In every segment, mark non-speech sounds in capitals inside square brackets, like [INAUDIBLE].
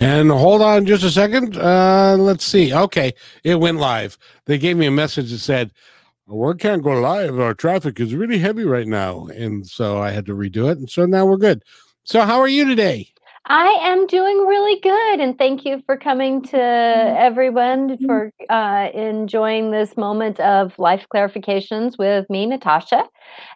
And hold on just a second. Uh, let's see. Okay, it went live. They gave me a message that said, "We can't go live. Our traffic is really heavy right now," and so I had to redo it. And so now we're good. So, how are you today? I am doing really good, and thank you for coming to everyone for uh, enjoying this moment of life clarifications with me, Natasha.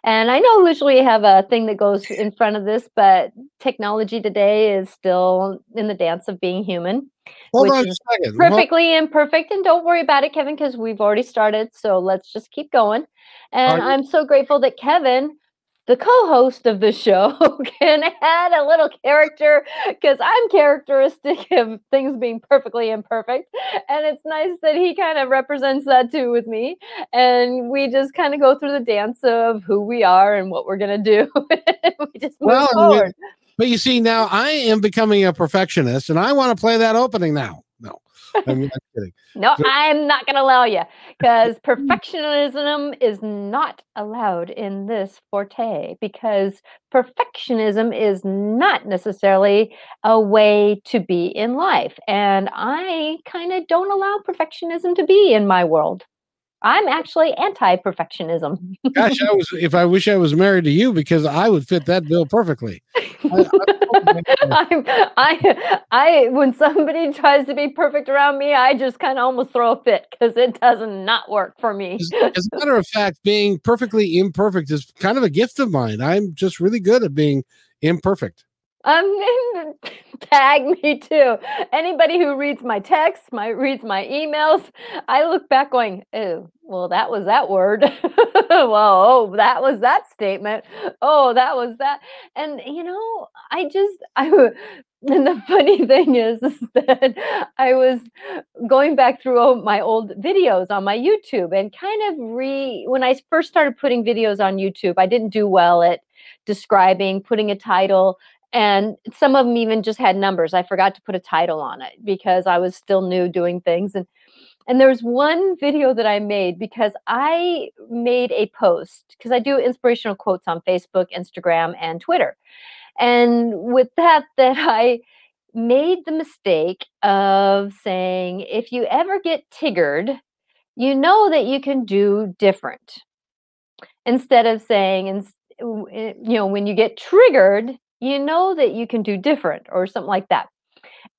And I know usually we have a thing that goes in front of this, but technology today is still in the dance of being human. Hold on a second. Perfectly Hold- imperfect, and don't worry about it, Kevin, because we've already started. So let's just keep going. And I'm so grateful that Kevin the co-host of the show [LAUGHS] can add a little character because I'm characteristic of things being perfectly imperfect. And it's nice that he kind of represents that too with me. And we just kind of go through the dance of who we are and what we're gonna do. [LAUGHS] we just move well, forward. But you see, now I am becoming a perfectionist and I want to play that opening now. No. I'm not kidding. No, I'm not going to allow you because [LAUGHS] perfectionism is not allowed in this forte because perfectionism is not necessarily a way to be in life. And I kind of don't allow perfectionism to be in my world. I'm actually anti-perfectionism. Gosh, I was if I wish I was married to you because I would fit that bill perfectly. I, I, [LAUGHS] I, I, when somebody tries to be perfect around me, I just kind of almost throw a fit because it does not work for me. as, as a matter of fact, being perfectly imperfect is kind of a gift of mine. I'm just really good at being imperfect. Um, [LAUGHS] tag me too. Anybody who reads my texts, my reads my emails, I look back going, oh, well, that was that word. [LAUGHS] well, oh, that was that statement. Oh, that was that. And you know, I just [LAUGHS] I and the funny thing is, is that I was going back through my old videos on my YouTube and kind of re when I first started putting videos on YouTube, I didn't do well at describing, putting a title, and some of them even just had numbers i forgot to put a title on it because i was still new doing things and and there's one video that i made because i made a post because i do inspirational quotes on facebook instagram and twitter and with that [LAUGHS] that i made the mistake of saying if you ever get tiggered you know that you can do different instead of saying eh, you know when you get triggered you know that you can do different or something like that.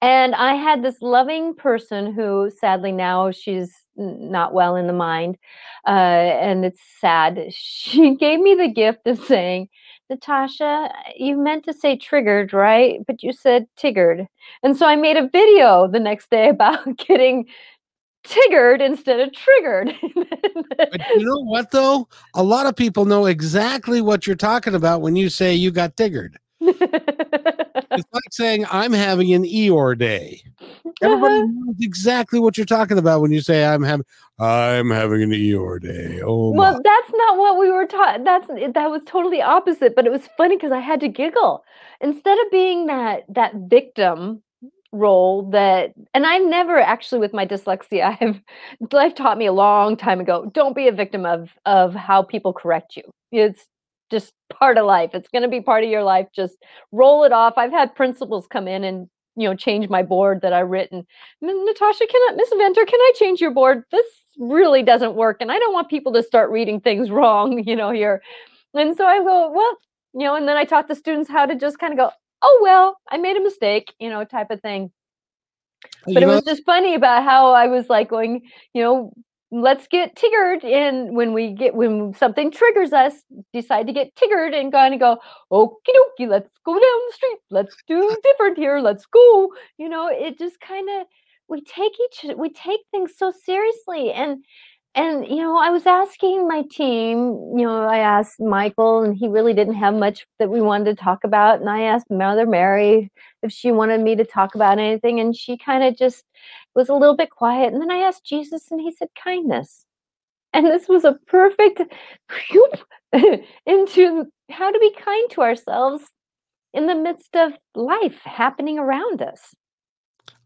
And I had this loving person who sadly now she's not well in the mind, uh, and it's sad. [LAUGHS] She gave me the gift of saying, Natasha, you meant to say triggered, right? But you said tiggered. And so I made a video the next day [LAUGHS] about getting tiggered instead of triggered. [LAUGHS] but you know what, though? A lot of people know exactly what you're talking about when you say you got tiggered it's [LAUGHS] like saying I'm having an Eeyore day. Everybody uh-huh. knows exactly what you're talking about when you say I'm having I'm having an Eeyore day. Oh, well, my. that's not what we were taught. That's that was totally opposite. But it was funny because I had to giggle instead of being that that victim role that and i never actually with my dyslexia [LAUGHS] i've life taught me a long time ago don't be a victim of of how people correct you it's just part of life. It's going to be part of your life. Just roll it off. I've had principals come in and you know change my board that I've written. Natasha, can I, Miss Venter, can I change your board? This really doesn't work, and I don't want people to start reading things [LAUGHS] wrong. You know here, and so I go well, you know, and then I taught the students how to just kind of go, oh well, I made a mistake, you know, type of thing. But you it was just funny about how I was like going, you know, let's get triggered and when we get when something triggers us decide to get triggered and kind of go okie dokie let's go down the street. Let's do different here. Let's go. You know it just kind of we take each we take things so seriously and and you know i was asking my team you know i asked michael and he really didn't have much that we wanted to talk about and i asked mother mary if she wanted me to talk about anything and she kind of just was a little bit quiet and then i asked jesus and he said kindness. And this was a perfect whoop, [LAUGHS] into how to be kind to ourselves in the midst of life happening around us.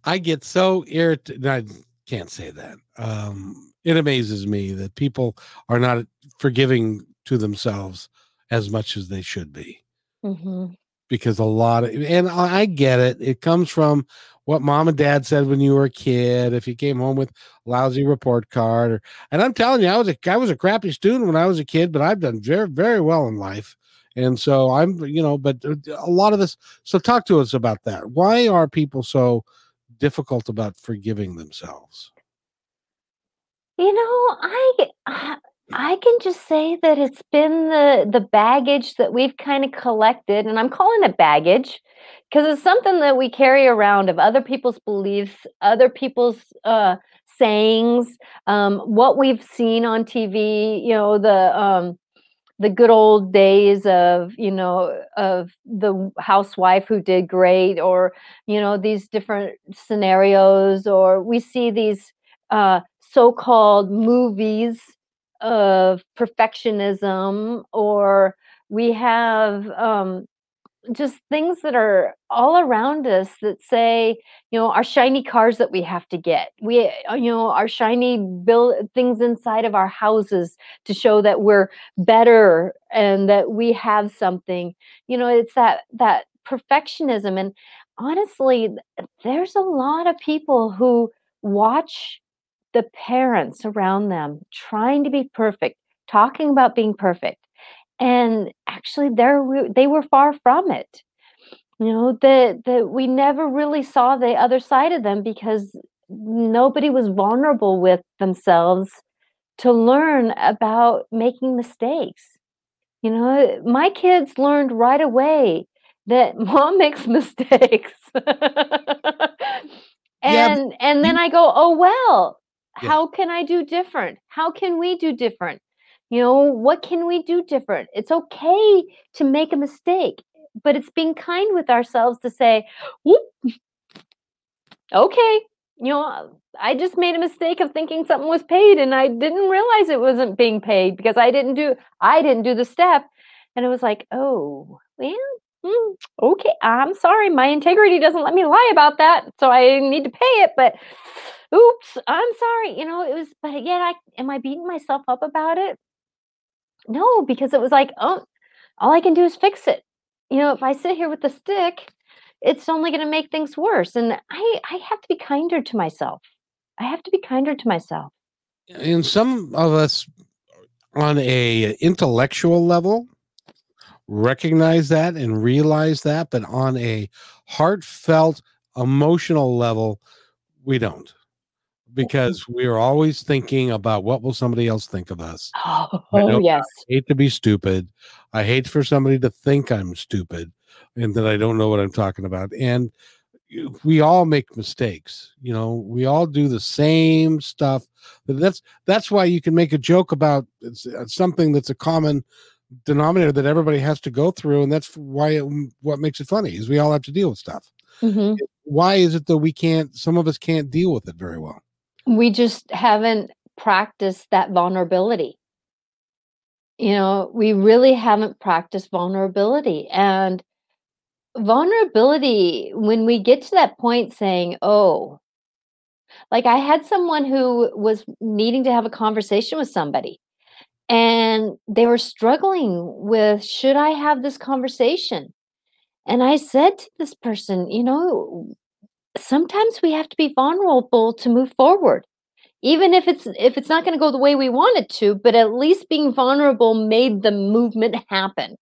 I get so irritated i can't say that um it amazes me that people are not forgiving to themselves as much as they should be. Mm-hmm. because a lot of and I get it. It comes from what mom and dad said when you were a kid. If you came home with lousy report card, or, and I'm telling you, I was a I was a crappy student when I was a kid, but I've done very very well in life. And so I'm, you know, but uh, a lot of this. So talk to us about that. Why are people so difficult about forgiving themselves? You know, I I can just say that it's been the the baggage that we've kind of collected, and I'm calling it baggage because it's something that we carry around of other people's beliefs, other people's uh, sayings, um, what we've seen on TV. You know, the um, the good old days of you know of the housewife who did great, or you know these different scenarios, or we see these uh, so-called movies of perfectionism or we have um, just things that are all around us that say you know our shiny cars that we have to get. We uh, you know our shiny build things inside of our houses to show that we're better and that we have something. You know it's that that perfectionism. And honestly there's a lot of people who watch the parents around them trying to be perfect, talking about being perfect. And actually they're they were far from it. You know, that that we never really saw the other side of them because nobody was vulnerable with themselves to learn about making mistakes. You know, my kids learned right away that [LAUGHS] mom makes mistakes. and yeah, and then I go, "Oh well, yeah. How can I do different? How can we do different? You know, what can we do different? It's okay to make a mistake, but it's being kind with ourselves to say, okay, you know, I just made a mistake of thinking something was paid and I didn't realize it wasn't being paid because I didn't do I didn't do the step. And it was like, oh, well, mm, okay, I'm sorry. My integrity doesn't let me lie about that. So I need to pay it, but oops, I'm sorry. You know, it was, but yet I, am I beating myself up about it? No, because it was like, oh, all I can do is fix it. You know, if I sit here with the stick, it's only going to make things worse. And I, I have to be kinder to myself. I have to be kinder to myself. And some of us on a intellectual level recognize that and realize that, but on a heartfelt emotional level, we don't because we are always thinking about what will somebody else think of us. [LAUGHS] Oh, yes. I hate to be stupid. I hate for somebody to think I'm stupid and that I don't know what I'm talking about. And we all make mistakes. You know, we all do the same stuff. That's that's why you can make a joke about uh, something that's a common denominator that everybody has to go through, and that's why it, what makes it funny is we all have to deal with stuff. Mm-hmm. Why is it that we can't? Some of us can't deal with it very well we just haven't practiced that vulnerability. You know, we really haven't practiced vulnerability. And vulnerability, when we get to that point saying, oh, like I had someone who was needing to have a conversation with somebody and they were struggling with should I have this conversation? And I said to this person, you know, sometimes we have to be vulnerable to move forward even if it's if it's not going to go the way we want it to but at least being vulnerable made the movement happen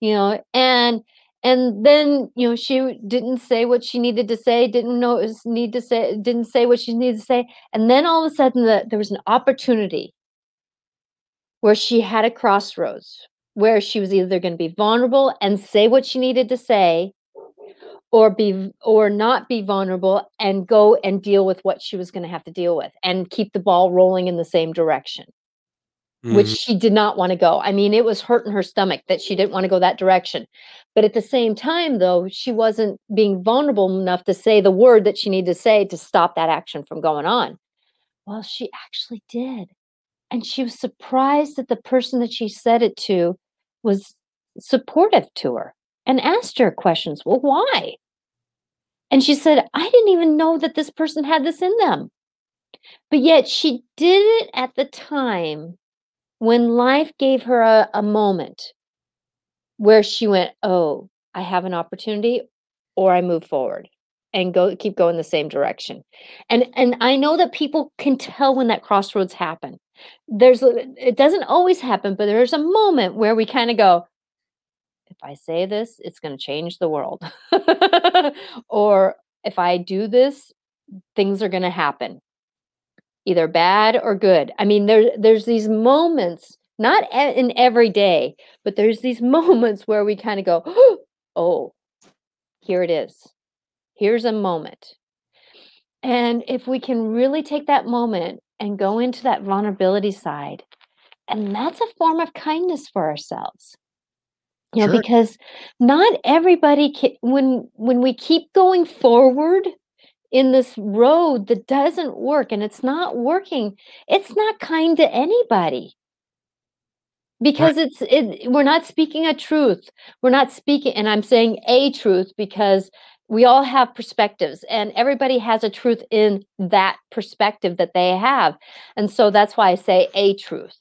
you know and and then you know she didn't say what she needed to say didn't know was need to say didn't say what she needed to say and then all of a sudden the, there was an opportunity where she had a crossroads where she was either going to be vulnerable and say what she needed to say or be or not be vulnerable and go and deal with what she was going to have to deal with and keep the ball rolling in the same direction. Mm-hmm. which she did not want to go. I mean it was hurting her stomach that she didn't want to go that direction. But at the same time though she wasn't being vulnerable enough to say the word that she needed to say to stop that action from going on. Well she actually did. And she was surprised that the person that she said it to was supportive to her and asked her questions. Well, why? And she said, I didn't even know that this person had this in them. But yet she did it at the time when life gave her a, a moment where she went, Oh, I have an opportunity or I move forward and go keep going the same direction. And and I know that people can tell when that crossroads happen. There's it doesn't always happen, but there's a moment where we kind of go, if I say this, it's going to change the world. [LAUGHS] or if I do this, things are going to happen. Either bad or good. I mean there there's these moments not in every day, but there's these [LAUGHS] moments where we kind of go, [GASPS] "Oh, here it is. Here's a moment." And if we can really take that moment and go into that vulnerability side, and that's a form of kindness for ourselves. You know, Sure. because not everybody can, when when we keep going forward in this road that doesn't work and it's not working, it's not kind to anybody Right. because it's it we're not speaking a truth. We're not speaking and I'm saying a truth because we all have perspectives and everybody has a truth in that perspective that they have. And so that's why I say a truth.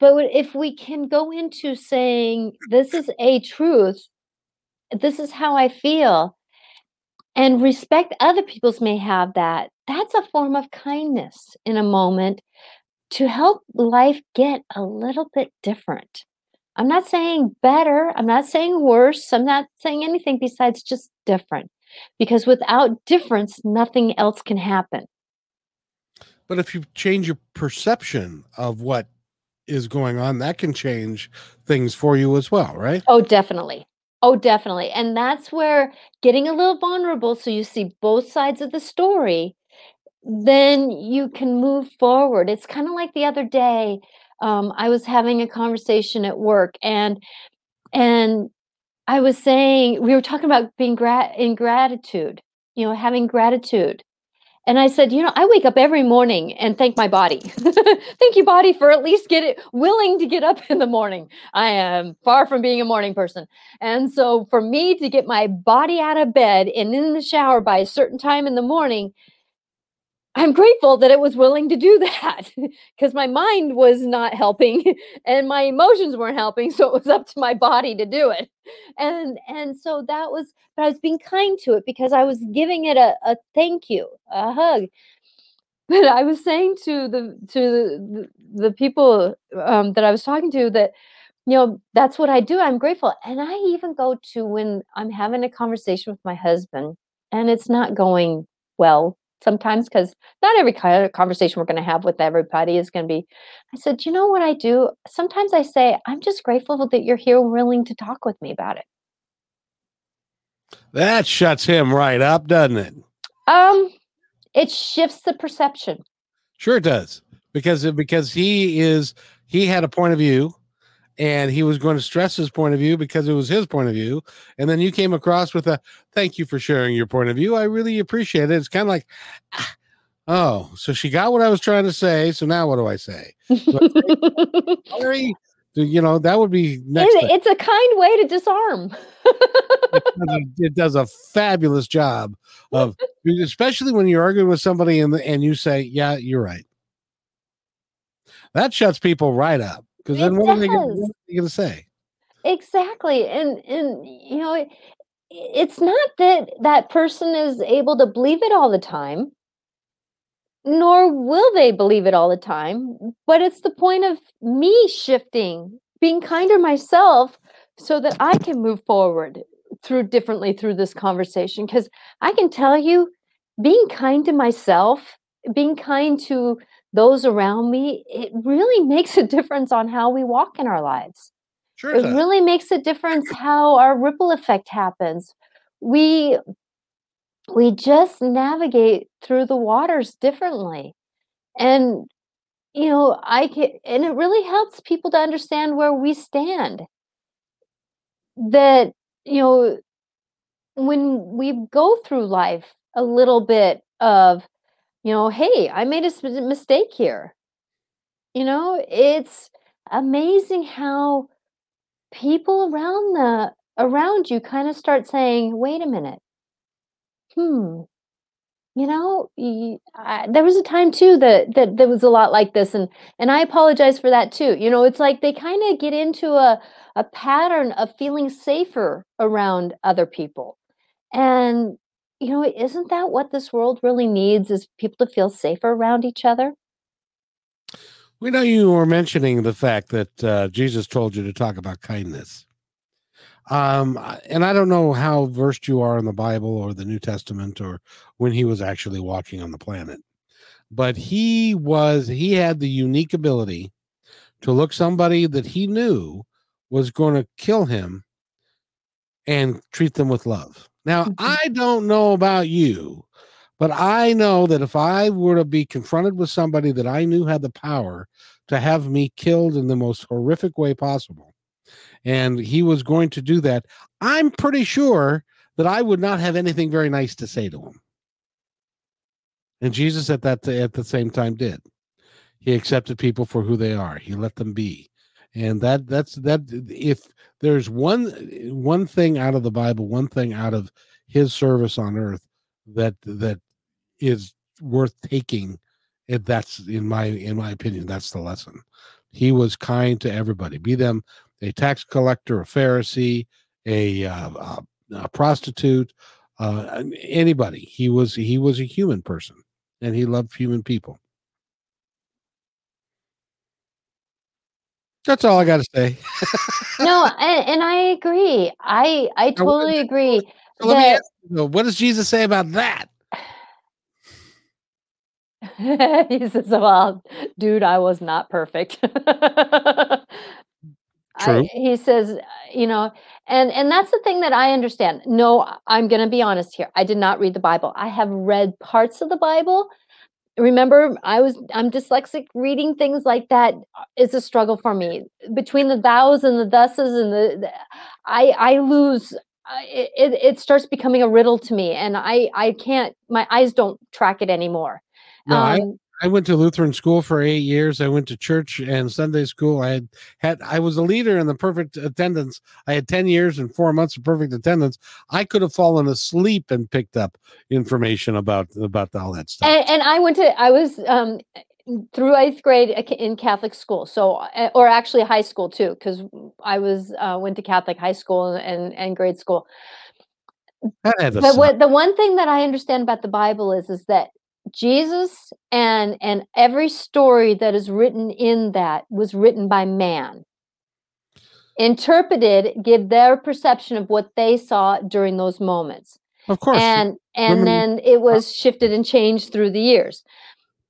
But if we can go into saying this is a truth, this is how I feel and respect other people's may have that, that's a form of kindness in a moment to help life get a little bit different. I'm not saying better, I'm not saying worse, I'm not saying anything besides just different. Because without difference, nothing else can happen. But if you change your perception of what is going on, that can change things for you as well, right? Oh, definitely. Oh, definitely. And that's where getting a little vulnerable so you see both sides of the story, then you can move forward. It's kind of like the other day, um, I was having a conversation at work and and I was saying we were talking about being gra- in gratitude, you know, having gratitude. And I said, you know, I wake up every morning and thank my body. [LAUGHS] thank you, body, for at least get it willing to get up in the morning. I am far from being a morning person. And so for me to get my body out of bed and in the shower by a certain time in the morning, I'm grateful that it was willing to do [LAUGHS] that because my mind was not helping [LAUGHS] and my emotions weren't helping. So it was up to my body to do it. And and so that was but I was being kind to it because I was giving it a, a thank you, a hug. [LAUGHS] But I was saying to the to the, the people um, that I was talking to that you know that's what I do. I'm grateful, and I even go to when I'm having a conversation with my husband, and it's not going well sometimes because not every conversation we're going to have with everybody is going to be. I said, you know what I do? Sometimes I say, I'm just grateful that you're here, willing to talk with me about it. That shuts him right up, doesn't it? Um, it shifts the perception. Sure it does. Because because he is he had a point of view and he was going to stress his point of view because it was his point of view. And then you came across with a thank you for sharing your point of view. I really appreciate it. It's kind of like, ah, oh, so she got what I was trying to say. So now what do I say? [LAUGHS] Sorry. You know, that would be next. It- it's a kind way to disarm. It does a- it does a fabulous job of, especially when you're arguing with somebody and, and you say, yeah, you're right. That shuts people right up because then what are they gonna- what are they going to say? Exactly. And and you know, it, it's not that that person is able to believe it all the time, nor will they believe it all the time, but it's the point of me shifting, being kinder myself so that I can move forward through differently through this conversation cuz I can tell you being kind to myself, being kind to those around me, it really makes a difference on how we walk in our lives. Sure, it really makes a difference how our ripple effect happens. We we just navigate through the waters differently. And you know i can and it really helps people to understand where we stand. That you know when we go through life a little bit of you know hey i made a mistake here you know it's amazing how people around the around you kind of start saying, "Wait a minute. Hmm. you know, I, there was a time too that that there was a lot like this, and and I apologize for that too. You know, it's like they kind of get into a a pattern of feeling safer around other people, and you know, isn't that what this world really needs? Is people to feel safer around each other? We know you were mentioning the fact that uh, Jesus told you to talk about kindness. Um, and I don't know how versed you are in the Bible or the New Testament or when he was actually walking on the planet, but he was, he had the unique ability to look somebody that he knew was going to kill him and treat them with love. Now, Mhm. I don't know about you, but I know that if I were to be confronted with somebody that I knew had the power to have me killed in the most horrific way possible, and he was going to do that, I'm pretty sure that I would not have anything very nice to say to him. And Jesus at that at the same time did. He accepted people for who they are. He let them be. And that that's that if there's one one thing out of the Bible, one thing out of his service on earth that that is worth taking, it, that's in my in my opinion, that's the lesson. He was kind to everybody, be them a tax collector, a Pharisee, a, uh, a, a prostitute, uh, anybody. He was he was a human person, and he loved human people. That's all I got to say. No, and, and I agree. I I totally agree. So let me ask you, what does Jesus say about that? [LAUGHS] he says, "Well, dude, I was not perfect." [LAUGHS] I- True. he says, you know, and and that's the thing that I understand. No, I'm going to be honest here. I did not read the Bible. I have read parts of the Bible. Remember, I was I'm dyslexic. Reading things like that is a struggle for me. Between the thous and the thuses and the, the I I lose. It, it starts becoming a riddle to me, and I I can't. My eyes don't track it anymore. No, Um, I went to Lutheran school for eight years. I went to church and Sunday school. I had had I was a leader in the perfect attendance. I had 10 years and four months of perfect attendance. I could have fallen asleep and picked up information about about all that stuff. and, and I went to I was um through eighth grade in Catholic school, so uh, or actually high school too, because I was uh, went to Catholic high school and and grade school. that had to But what the one thing that I understand about the Bible is is that Jesus and and every story that is written in that was written by man. Interpreted, give their perception of what they saw during those moments. of course, And and women- then it was shifted and changed through the years.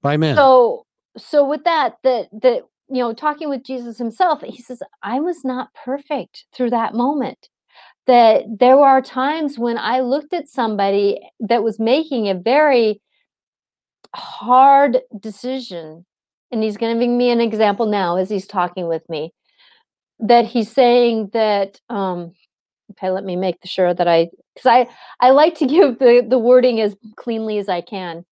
by man. So so with that that that you know talking with Jesus himself he says I was not perfect through that moment that there are times when I looked at somebody that was making a very hard decision and he's giving me an example now as he's talking with me that he's saying that um okay let me make sure that I because I I like to [LAUGHS] give the the wording as cleanly as I can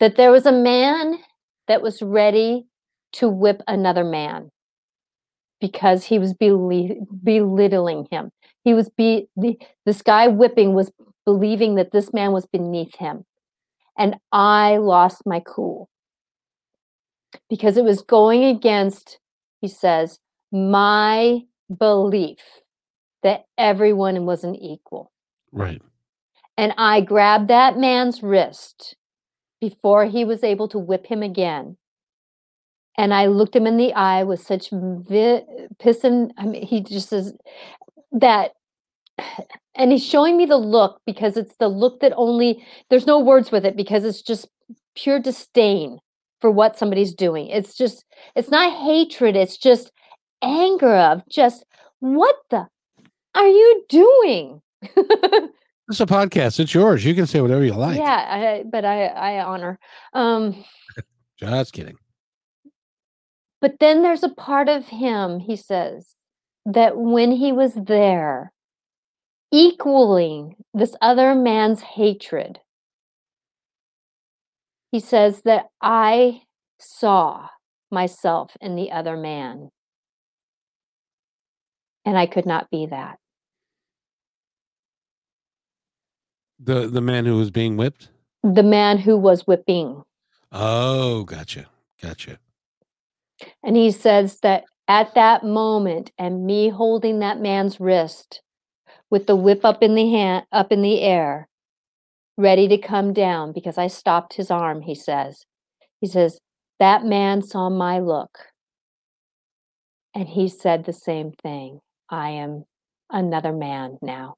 that there was a man that was ready to whip another man because he was belie- belittling him. He was be the, this guy whipping was believing that this man was beneath him. And I lost my cool because it was going against, he says, my belief that everyone was an equal. right. And I grabbed that man's wrist before he was able to whip him again. And I looked him in the eye with such vi- piss and I mean, he just says that. And he's showing me the look because it's the look that only, there's no words with it because it's just pure disdain for what somebody's doing. It's just, it's not hatred, it's just anger of just, what the are you doing? [LAUGHS] It's a podcast. It's yours. You can say whatever you like. yeah, I, but I I honor. Um, [LAUGHS] Just kidding. but then there's a part of him, he says, that when he was there, equaling this other man's hatred, he says that I saw myself in the other man. And I could not be that. The the man who was being whipped. the man who was whipping. Oh, gotcha. Gotcha. And he says that at that moment and me holding that man's wrist with the whip up in the hand up in the air ready to come down because I stopped his arm he says. He says that man saw my look. And he said the same thing. I am another man now.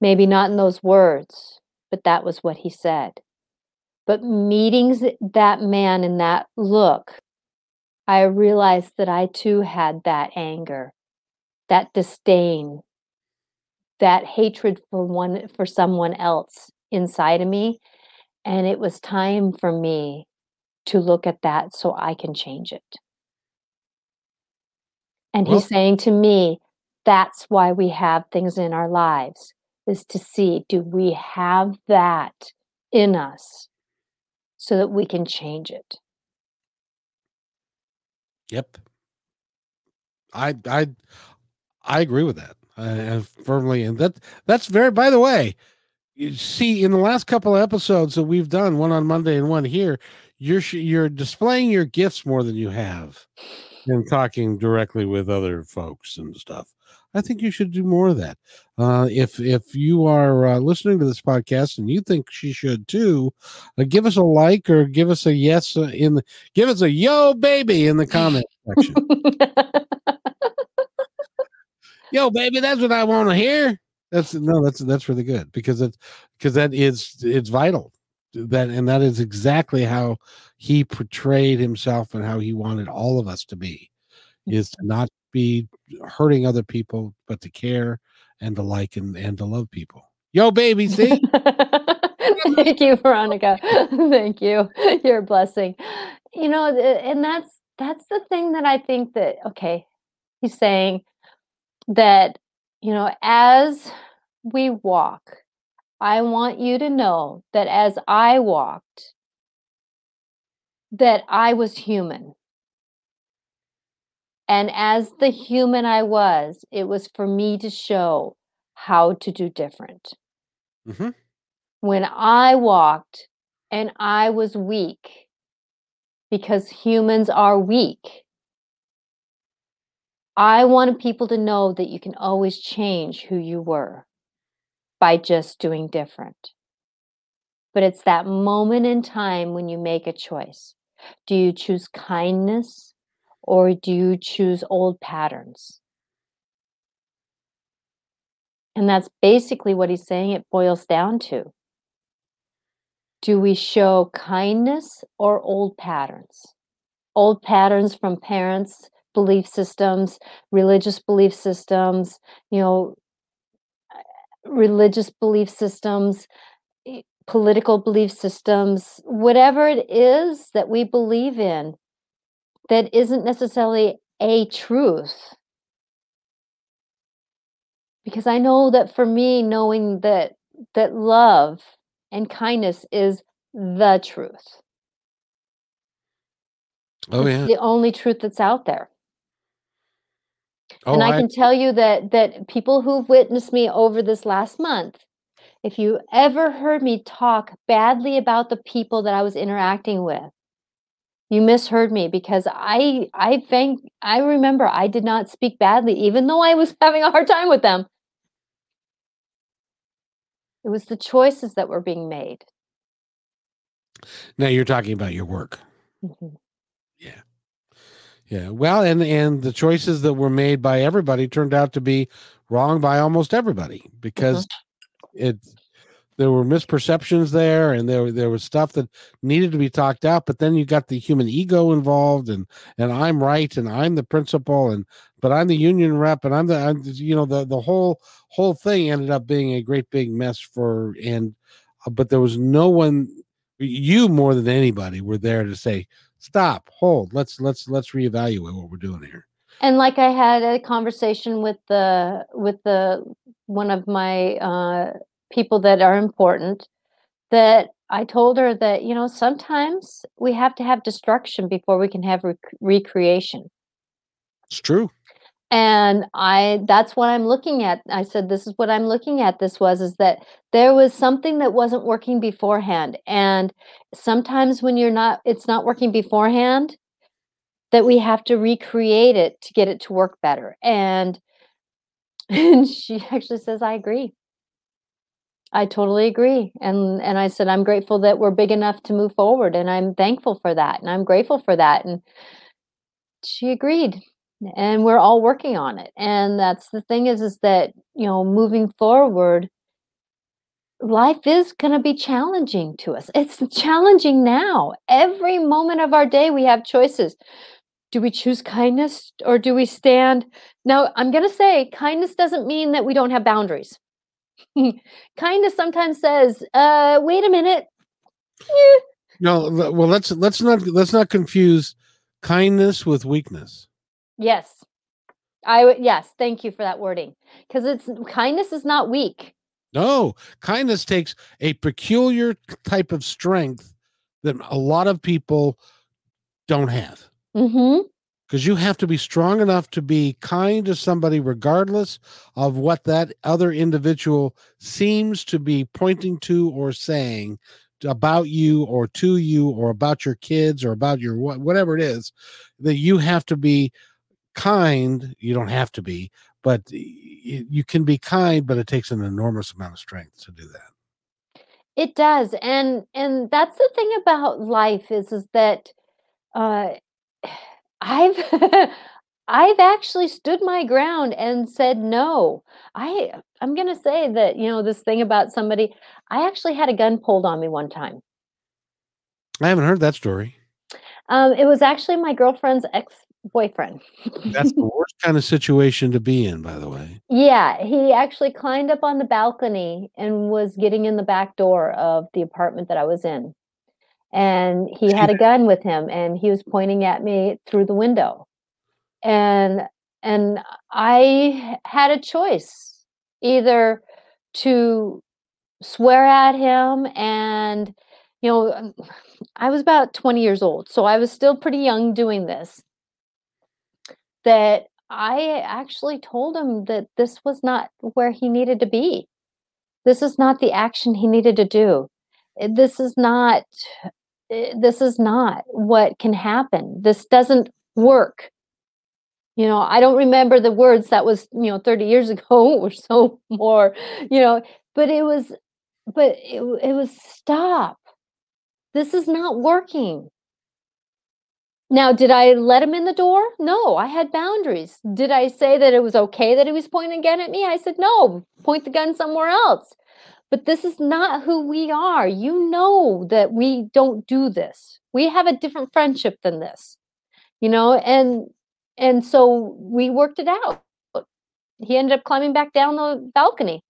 Maybe not in those words but that was what he said. But meeting that man in that look I realized that I too had that anger, that disdain, that hatred for one for someone else inside of me and it was time for me to look at that so I can change it. And Well- he's saying to me, that's why we have things in our lives is to see do we have that in us so that we can change it. Yep. I I I agree with that. I, I firmly and that that's very by the way, you see in the last couple of episodes that we've done, one on Monday and one here, you're you're displaying your gifts more than you have and talking directly with other folks and stuff. I think you should do more of that. Uh, if if you are uh, listening to this podcast and you think she should too, uh, give us a like or give us a yes uh, in the give us a yo baby in the comment section. [LAUGHS] yo baby that's what i want to hear that's no that's that's really good because it's because that is it's vital that and that is exactly how he portrayed himself and how he wanted all of us to be is to not be hurting other people but to care and to like and, and to love people yo baby see [LAUGHS] Thank you, Veronica. [LAUGHS] Thank you. You're a blessing. You know, and that's that's the thing that I think that okay, he's saying that you know, as we walk, I want you to know that as I walked that I was human. And as the human I was, it was for me to show how to do different. Mhm. when I walked and I was weak, because humans are weak, I wanted people to know that you can always change who you were by just doing different. But it's that moment in time when you make a choice. Do you choose kindness or do you choose old patterns? And that's basically what he's saying it boils down to. Do we show kindness or old patterns? Old patterns from parents, belief systems, religious belief systems, you know, religious belief systems, eh, political belief systems, whatever it is that we believe in that isn't necessarily a truth. Because I know that for me, knowing that that love and kindness is the truth. oh It's yeah the only truth that's out there. Oh and I I, can tell you that that people who've witnessed me over this last month, if you ever heard me talk badly about the people that I was interacting with, you misheard me because I I think I remember I did not speak badly even though I was [LAUGHS] having a hard time with them. It was the choices that were being made. now you're talking about your work Mhm. Yeah. Well, and and the choices that were made by everybody turned out to be wrong by almost everybody because it there were misperceptions there and there there was stuff that needed to be talked out but then you got the human ego involved and and I'm right and I'm the principal and but I'm the union rep and I'm the I'm, you know the the whole whole thing ended up being a great big mess for and uh, but there was no one you more than anybody were there to say stop hold let's let's let's reevaluate what we're doing here And like I had a conversation with the with the one of my uh, people that are important, that I told her that you know sometimes we have to have destruction before we can have rec- recreation. it's true and i that's what i'm looking at. I said this is what i'm looking at this was is that there was something that wasn't working beforehand. And sometimes when you're not it's not working beforehand that we have to recreate it to get it to work better. And and [LAUGHS] she actually says i agree. I totally agree. And and i said i'm grateful that we're big enough to move forward and i'm thankful for that and i'm grateful for that. And she agreed and we're all working on it. And that's the thing is is that you know moving forward life is going to be challenging to us. It's [LAUGHS] challenging now. Every moment of our day we have choices. Do we choose kindness or do we stand? Now i'm going to say kindness doesn't mean that we don't have boundaries. [LAUGHS] Kindness sometimes says uh wait a minute. Eh. no well let's let's not let's not confuse kindness with weakness Yes. I would yes, thank you for that wording. Because it's kindness is not weak. No, kindness takes a peculiar type of strength that a lot of people don't have. Mm-hmm. Because you have to be strong enough to be kind to somebody, regardless of what that other individual seems to be pointing to or saying about you or to you or about your kids or about your whatever it is. That you have to be kind you don't have to be but you can be kind but it takes an enormous amount of strength to do that. It does and and that's the thing about life is is that uh [SIGHS] i've [LAUGHS] i've actually stood my ground and said no. I i'm going to say that you know this thing about somebody i actually had a gun pulled on me one time. I haven't heard that story. Um, it was actually my girlfriend's ex boyfriend. That's the [LAUGHS] worst kind of situation to be in, by the way. Yeah, he actually climbed up on the balcony and was getting in the back door of the apartment that I was in. And he had a gun with him and he was pointing at me through the window. And and I had a choice either to swear at him and you know I was about 20 years old, so I was still pretty young doing this that I actually told him that this was not where he needed to be. This is not the action he needed to do. Eh, this is not eh, this is not what can happen. This doesn't work. You know, I don't remember the words that was, you know, 30 years [LAUGHS] ago or so more, you know, but it was but it, it was stop. This is not working. Now, did I let him in the door? No, I had boundaries. Did I say that it was okay that he was pointing a gun at me? I said, no, point the gun somewhere else. But this is not who we are. You know that we don't do this. We have a different friendship than this, you know, and and so we worked it out. He ended up climbing back down the balcony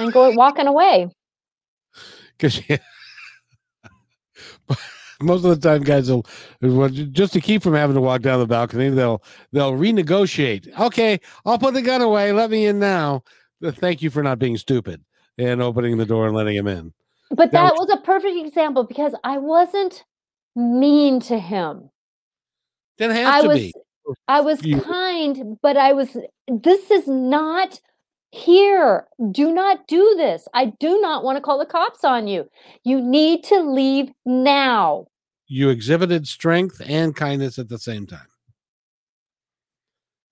and going walking away. [LAUGHS] Because yeah [LAUGHS] most of the time guys will just to keep from having to walk down the balcony they'll they'll renegotiate okay i'll put the gun away let me in now thank you for not being stupid and opening the door and letting him in but that, was a perfect example because i wasn't mean to him didn't have I to was, be i was you. kind but i was this is not here, do not do this. I do not want to call the cops on you. You need to leave now. You exhibited strength and kindness at the same time.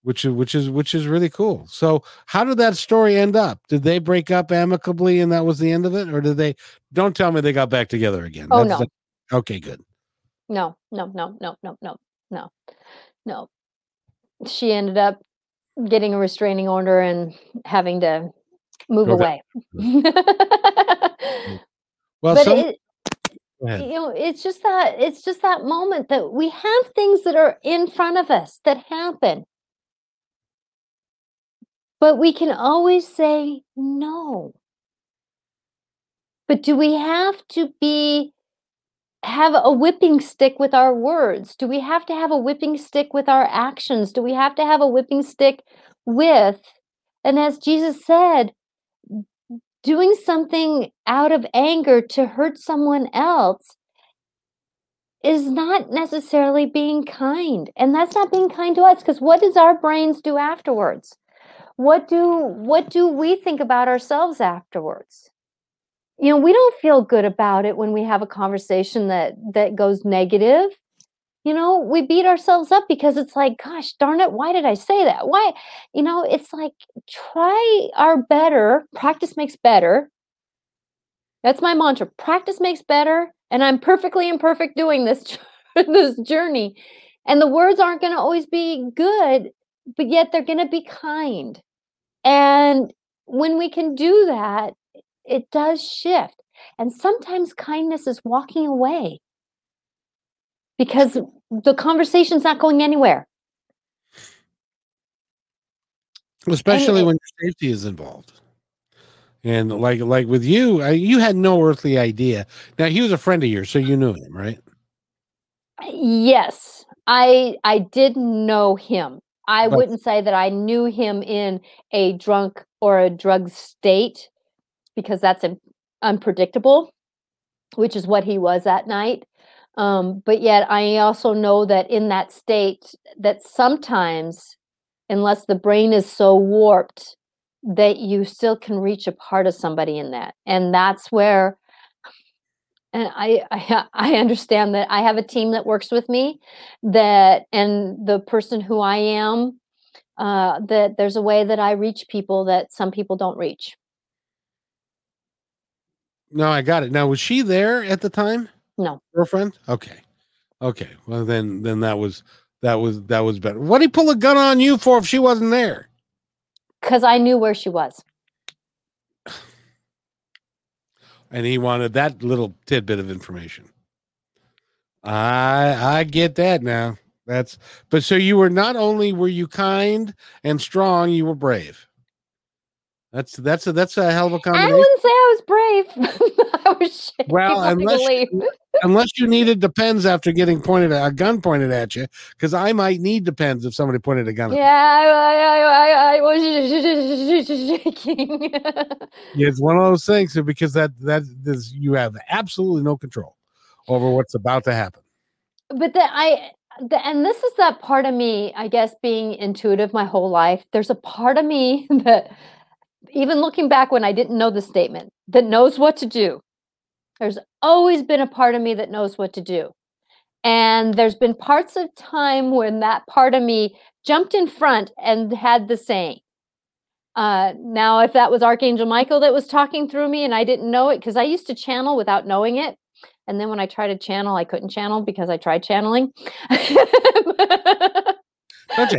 Which is which is which is really cool. So, how did that story end up? Did they break up amicably and that was the end of it, or did they? Don't tell me they got back together again. Oh That's no. The, okay, good. No, no, no, no, no, no, no, no. She ended up getting a restraining order and having to move okay. away. [LAUGHS] well, but some, it, you know, it's just that it's just that moment that we have things that are in front of us that happen. But we can always say no. But do we have to be have a whipping stick with our words? Do we have to have a whipping stick with our actions? Do we have to have a whipping stick with, and as Jesus said, doing something out of anger to hurt someone else? is not necessarily being kind. And that's not being kind to us because what does our brains do afterwards? What do what do we think about ourselves afterwards? You know, we don't feel good about it when we have a conversation that that goes negative. You know, we beat ourselves up because it's like, gosh, darn it, why did I say that? Why? You know, it's like try our better, practice makes better. That's my mantra. Practice makes better and I'm perfectly imperfect doing this [LAUGHS] this journey. And the words aren't going to always be good, but yet they're going to be kind. And when we can do that, it does shift. And sometimes kindness is walking away because the conversation's not going anywhere. Especially when your safety is involved. And like like with you, uh, you had no earthly idea. Now he was a friend of yours, so you knew him, right? Yes, I I did know him. I but, wouldn't say that I knew him in a drunk or a drug state because that's un- unpredictable, which is what he was that night. Um, but yet, I also know that in that state, that sometimes, unless the brain is so warped that you still can reach a part of somebody in that. And that's where and I, [LAUGHS] I i understand that i have a team that works with me that and the person who i am uh, that there's a way that i reach people that some people don't reach. No i got it. Now was she there at the time no girlfriend okay okay well then then that was that was that was better what did he pull a gun on you for if she wasn't there because I knew where she was. [SIGHS] And he wanted that little tidbit of information. I I get that now. That's but so you were not only were you kind and strong, you were brave. That's that's a that's a hell of a combination. I wouldn't say I was brave. [LAUGHS] [LAUGHS] Oh, I was well, unless you, unless you needed depends after getting pointed a gun pointed at you, because I might need depends if somebody pointed a gun. Yeah, I, I, I, I was [LAUGHS] shaking. it's one of those things eh, because that that is you have absolutely no control over what's about to happen. But that I the, and this is that part of me, I guess, being intuitive my whole life. There's a part of me [LAUGHS] that even looking back when I didn't know the statement, that knows what to do. There's always been a part of me that knows what to do. And there's been parts of time when that part of me jumped in front and had the saying. Uh, now, if that was Archangel Michael that was talking through me and I didn't know it, because I used to channel without knowing it. And then when I tried to channel, I couldn't channel because I tried channeling. [LAUGHS] but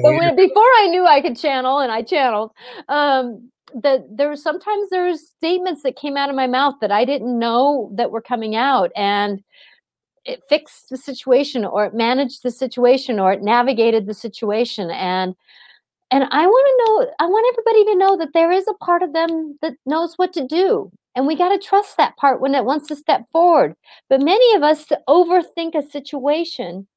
when, before I knew I could channel and I channeled, um, that there was sometimes there statements that came out of my mouth that I didn't know that were coming out and it fixed the situation or it managed the situation or it navigated the situation and and I want to know I want everybody to know that there is a part of them that knows what to do and we got to trust that part when it wants to step forward but many of us overthink a situation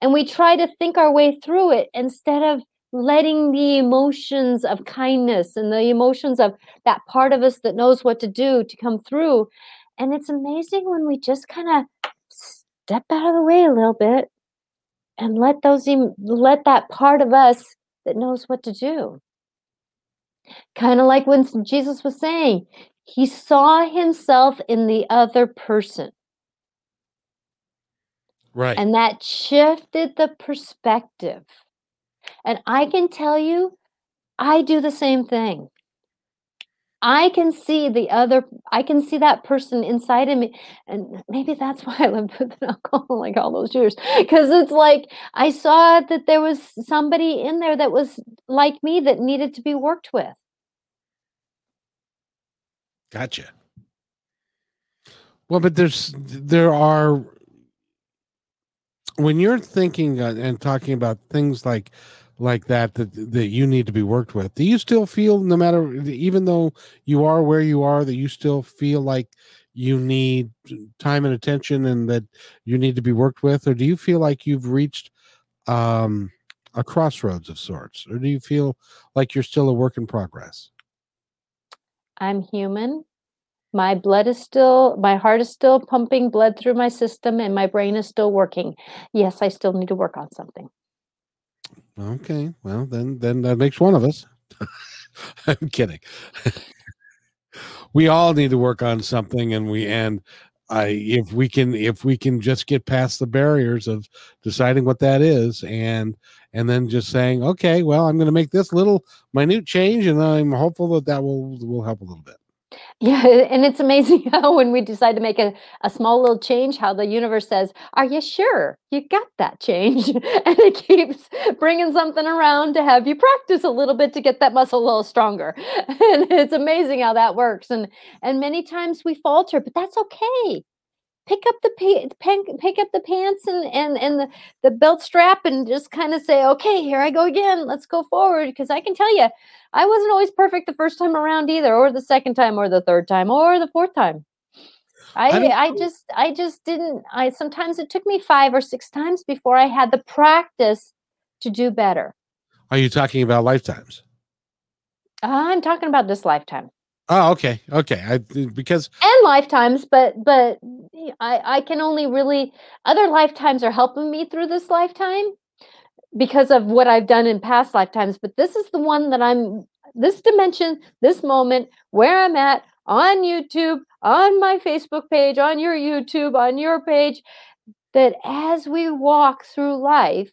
and we try to think our way through it instead of letting the emotions of kindness and the emotions of that part of us that knows what to do to come through. And it's amazing when we just kind of step out of the way a little bit and let those let that part of us that knows what to do. Kind of like when Jesus was saying, he saw himself in the other person. Right. And that shifted the perspective. And I can tell you, I do the same thing. I can see the other, I can see that person inside of me. And maybe that's [LAUGHS] why I lived with an alcohol like all those years. Because it's like I saw that there was somebody in there that was like me that needed to be worked with. Gotcha. Well, but there's, there are, when you're thinking uh, and talking about things like like that that that you need to be worked with do you still feel no matter even though you are where you are that you still feel like you need time and attention and that you need to be worked with? Or do you feel like you've reached um a crossroads of sorts? Or do you feel like you're still a work in progress? I'm human My blood is still, my heart is still pumping blood through my system, and my brain is still working. Yes, I still need to work on something. Okay, well then, then that makes one of us. [LAUGHS] I'm kidding. [LAUGHS] we all need to work on something, and we and I if we can if we can just get past the barriers of deciding what that is and and then just saying okay well i'm going to make this little minute change and i'm hopeful that that will will help a little bit yeah and it's amazing [LAUGHS] how when we decide to make a, a small little change how the universe says are you sure you got that change? [LAUGHS] And it keeps bringing something around to have you practice a little bit to get that muscle a little stronger. [LAUGHS] And it's amazing how that works and and many times we falter but that's okay pick up the pa- pick up the pants and and and the, the belt strap and just kind of say okay here i go again let's go forward. Because i can tell you i wasn't always perfect the first time around either or the second time or the third time or the fourth time. I i, I just i just didn't i sometimes it took me five or six times before i had the practice to do better. Are you talking about lifetimes? I'm talking about this lifetime Oh, okay, okay. I because and lifetimes, but but I I can only really other lifetimes are helping me through this lifetime because of what I've done in past lifetimes. But this is the one that I'm this dimension, this moment where I'm at on YouTube, on my Facebook page, on your YouTube, on your page. That as we walk through life,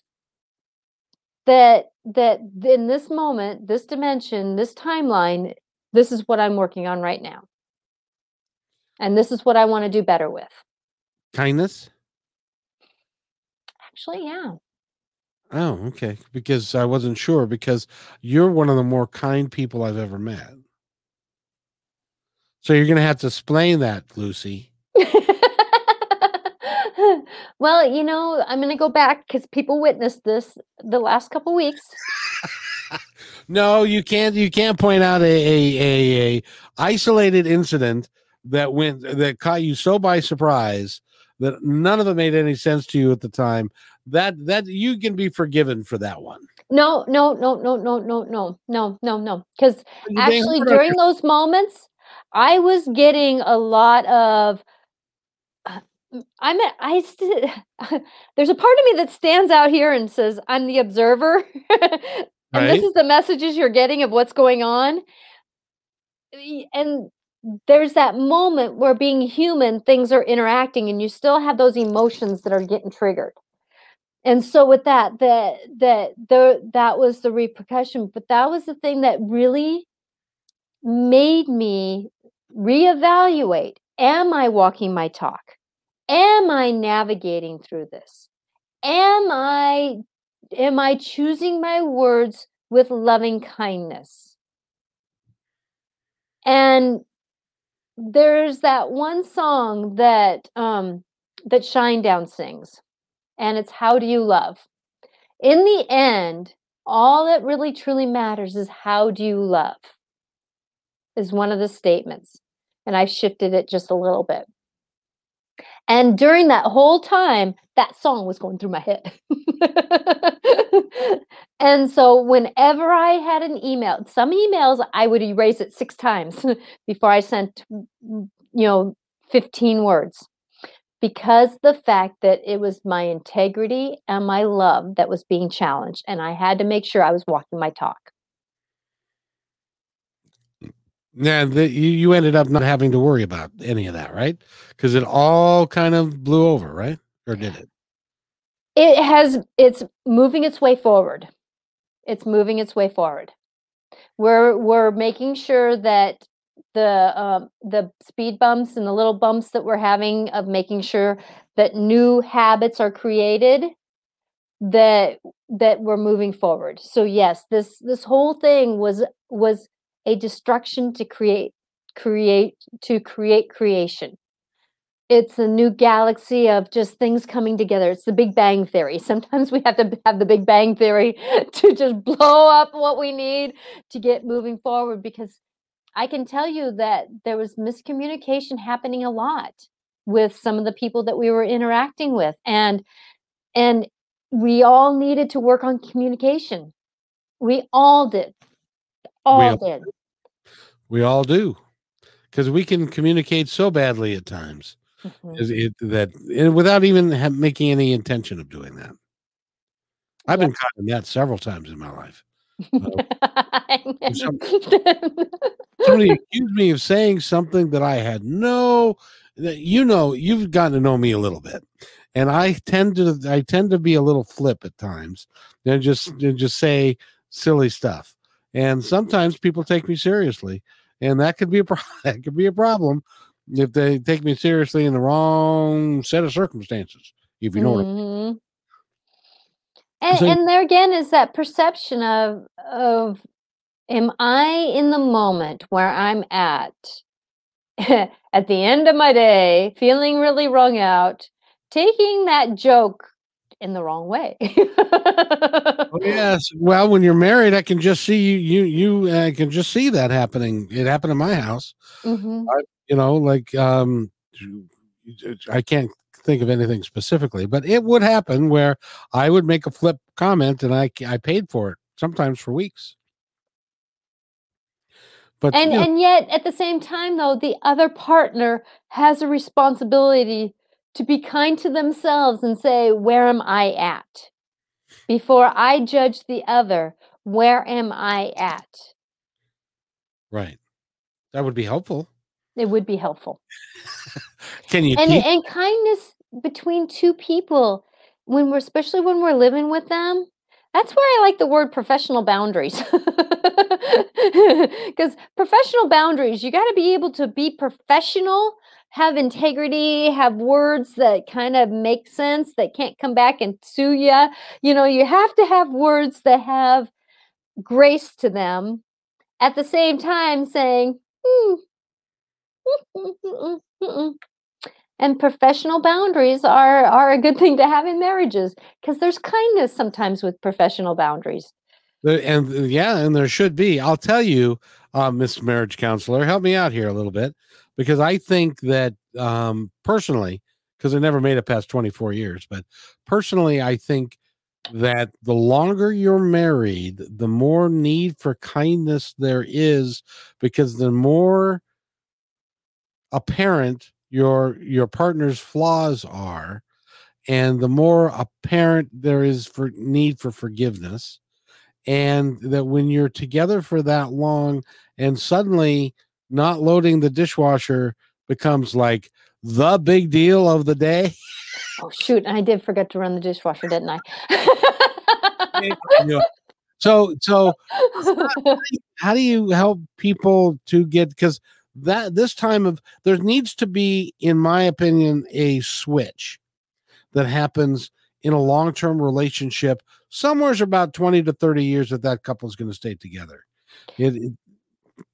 that that in this moment, this dimension, this timeline this is what I'm working on right now. And this is what I want to do better with. Kindness? Actually, yeah. Oh, okay. Because I wasn't sure because you're one of the more kind people I've ever met. So you're going to have to explain that, Lucy. [LAUGHS] well, you know, I'm going to go back because people witnessed this the last couple weeks. [LAUGHS] no, you can't. You can't point out a, a, a, a isolated incident that went that caught you so by surprise that none of it made any sense to you at the time. That that you can be forgiven for that one. No, no, no, no, no, no, no, no, no, no. Because actually, during those moments, I was getting a lot of. Uh, I'm a, I st- [LAUGHS] there's a part of me that stands out here and says I'm the observer [LAUGHS] and this is the messages you're getting of what's going on. And there's that moment where being human things are interacting and you still have those emotions that are getting triggered. And so with that that that the that was the repercussion but that was the thing that really made me reevaluate. Am i walking my talk? Am i navigating through this? Am i am I choosing my words with loving kindness? And there's that one song that um that Shinedown sings, and it's How Do You Love? In the end, all that really truly matters is how do you love? Is one of the statements. And I've shifted it just a little bit. And during that whole time, that song was going through my head. [LAUGHS] and so whenever I had an email, some emails I would erase it six times [LAUGHS] before I sent, you know, 15 words. Because the fact that it was my integrity and my love that was being challenged, and I had to make sure I was walking my talk. Yeah, the, you, you ended up not having to worry about any of that, right? Because it all kind of blew over, right? Or did it? It has. It's moving its way forward. It's moving its way forward. We're we're making sure that the um, the speed bumps and the little bumps that we're having of making sure that new habits are created that that we're moving forward so yes this this whole thing was was a destruction to create create to create creation. It's a new galaxy of just things coming together. It's the big bang theory. [LAUGHS] Sometimes we have to have the big bang theory [LAUGHS] to just blow up what we need to get moving forward because i can tell you that there was miscommunication happening a lot with some of the people that we were interacting with. And and we all needed to work on communication. We all did all we, did. We all do. because we can communicate so badly at times Mhm. is it, that and without even ha- making any intention of doing that. I've been caught in that several times in my life. [LAUGHS] some- Somebody [LAUGHS] accused me of saying something that I had no that you know you've gotten to know me a little bit and I tend to I tend to be a little flip at times and just and just say silly stuff and sometimes people take me seriously and that could be a [LAUGHS] pro- that could be a problem if they take me seriously in the wrong set of circumstances if you know what I Mhm. And, So- and there again is that perception of of am I in the moment where I'm at [LAUGHS] at the end of my day, feeling really wrung out, taking that joke in the wrong way. Oh, [LAUGHS] yes. Well, when you're married, I can just see you. You you uh, can just see that happening. It happened in my house. Mhm. You know, like um, I can't think of anything specifically, but it would happen where I would make a flip comment and I I paid for it sometimes for weeks. But And you know, and yet at the same time though, the other partner has a responsibility to be kind to themselves and say, "Where am I at?" Before I judge the other, where am I at? right, that would be helpful. It would be helpful. [LAUGHS] Can you And teach? and kindness between two people when we're especially when we're living with them, that's where I like the word professional boundaries. [LAUGHS] Cuz professional boundaries, you got to be able to be professional, have integrity, have words that kind of make sense that can't come back and sue you. You know, you have to have words that have grace to them at the same time saying, "Hmm, mm, mm, mm, mm, mm." and professional boundaries are are a good thing to have in marriages because there's kindness sometimes with professional boundaries. And uh, yeah, and there should be. I'll tell you, uh, Miss Marriage Counselor, help me out here a little bit because I think that um, personally, because I never made it past 24 years, but personally, I think that the longer you're married, the more need for kindness there is because the more apparent your your partner's flaws are and the more apparent there is for need for forgiveness and that when you're together for that long and suddenly not loading the dishwasher becomes like the big deal of the day. [LAUGHS] Oh shoot, I did forget to run the dishwasher, didn't I? so so [LAUGHS] how do you help people to get because that this time of there needs to be in my opinion a switch that happens in a long-term relationship somewhere's about 20 to 30 years that that couple is going to stay together. It, it-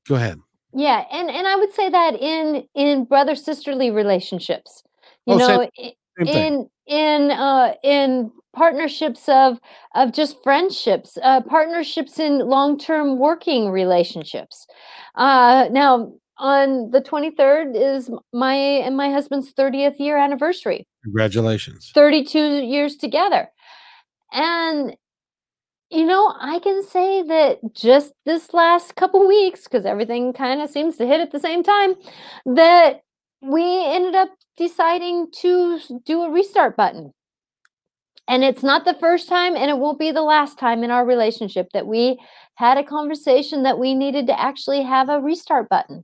go ahead yeah, and and I would say that in in brother sisterly relationships, you Oh, know, i- same in in uh in partnerships of of just friendships uh partnerships in long-term working relationships. Uh now on the 23rd is my and my husband's 30th year anniversary. Congratulations. 32 years together. And you know i can say that just this last couple weeks because everything kind of seems to hit at the same time that we ended up deciding to do a restart button. And it's not the first time and it won't be the last time in our relationship that we had a conversation that we needed to actually have a restart button.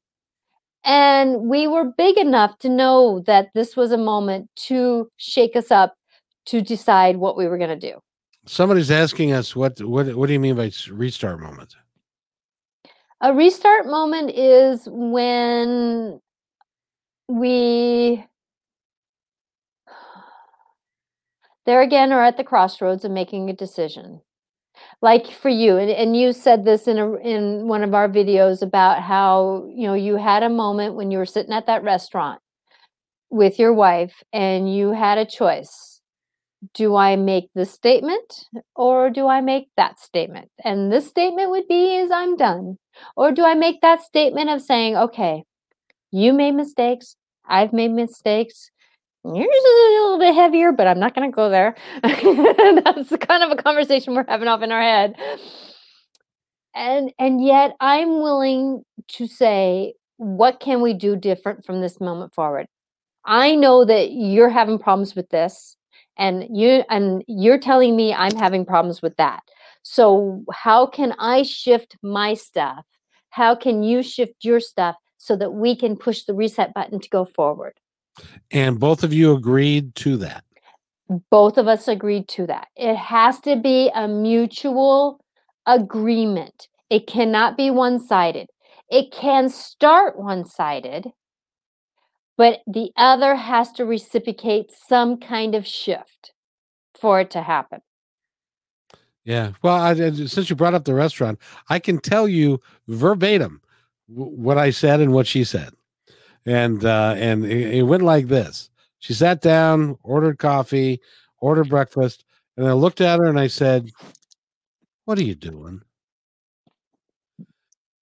And we were big enough to know that this was a moment to shake us up to decide what we were going to do somebody's asking us what what what do you mean by restart moment A restart moment is when we [SIGHS] there again are at the crossroads of making a decision. Like for you, and, and you said this in a in one of our videos about how you know you had a moment when you were sitting at that restaurant with your wife and you had a choice. Do I make this statement or do I make that statement? And this statement would be is I'm done. Or do I make that statement of saying, okay, you made mistakes, I've made mistakes. Yours is a little bit heavier, but I'm not going to go there. [LAUGHS] That's the kind of a conversation we're having off in our head. And and yet I'm willing to say what can we do different from this moment forward? I know that you're having problems with this and you and you're telling me I'm having problems with that. So how can I shift my stuff? How can you shift your stuff so that we can push the reset button to go forward? And both of you agreed to that. Both of us agreed to that. It has to be a mutual agreement. It cannot be one sided. It can start one sided, but the other has to reciprocate some kind of shift for it to happen. Yeah. Well, I, since you brought up the restaurant, I can tell you verbatim what I said and what she said, and uh, and it, it went like this. She sat down, ordered coffee, ordered breakfast, and I looked at her and I said, "What are you doing?"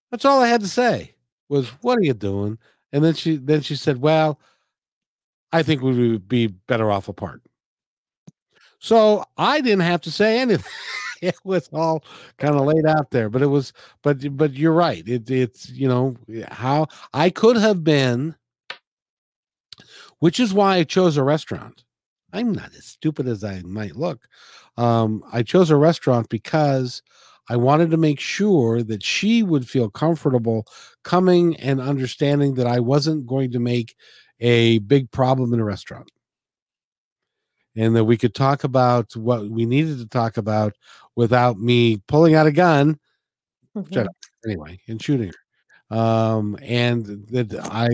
That's all I had to say was, "What are you doing?" And then she then she said, "Well, I think we would be better off apart." So I didn't have to say anything. [LAUGHS] it was all kind of laid out there, but it was, but but you're right. It, it's you know how I could have been, which is why I chose a restaurant. I'm not as stupid as I might look. Um, I chose a restaurant because I wanted to make sure that she would feel comfortable coming and understanding that I wasn't going to make a big problem in a restaurant. And that we could talk about what we needed to talk about without me pulling out a gun mm-hmm. anyway and shooting her. Um and that i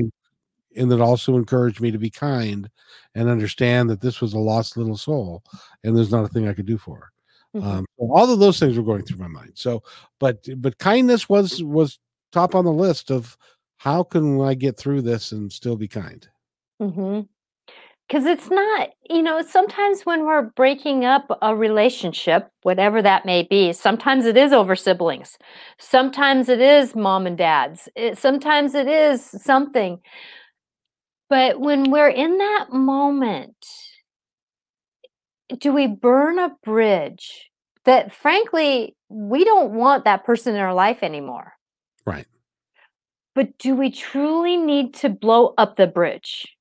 and that also encouraged me to be kind and understand that this was a lost little soul and there's not a thing i could do for her mm-hmm. um all of those things were going through my mind. So but but kindness was was top on the list of how can i get through this and still be kind? Mm-hmm. Because it's not you know sometimes when we're breaking up a relationship whatever that may be sometimes it is over siblings. Sometimes it is mom and dad's. It, sometimes it is something. But when we're in that moment do we burn a bridge that frankly we don't want that person in our life anymore right but do we truly need to blow up the bridge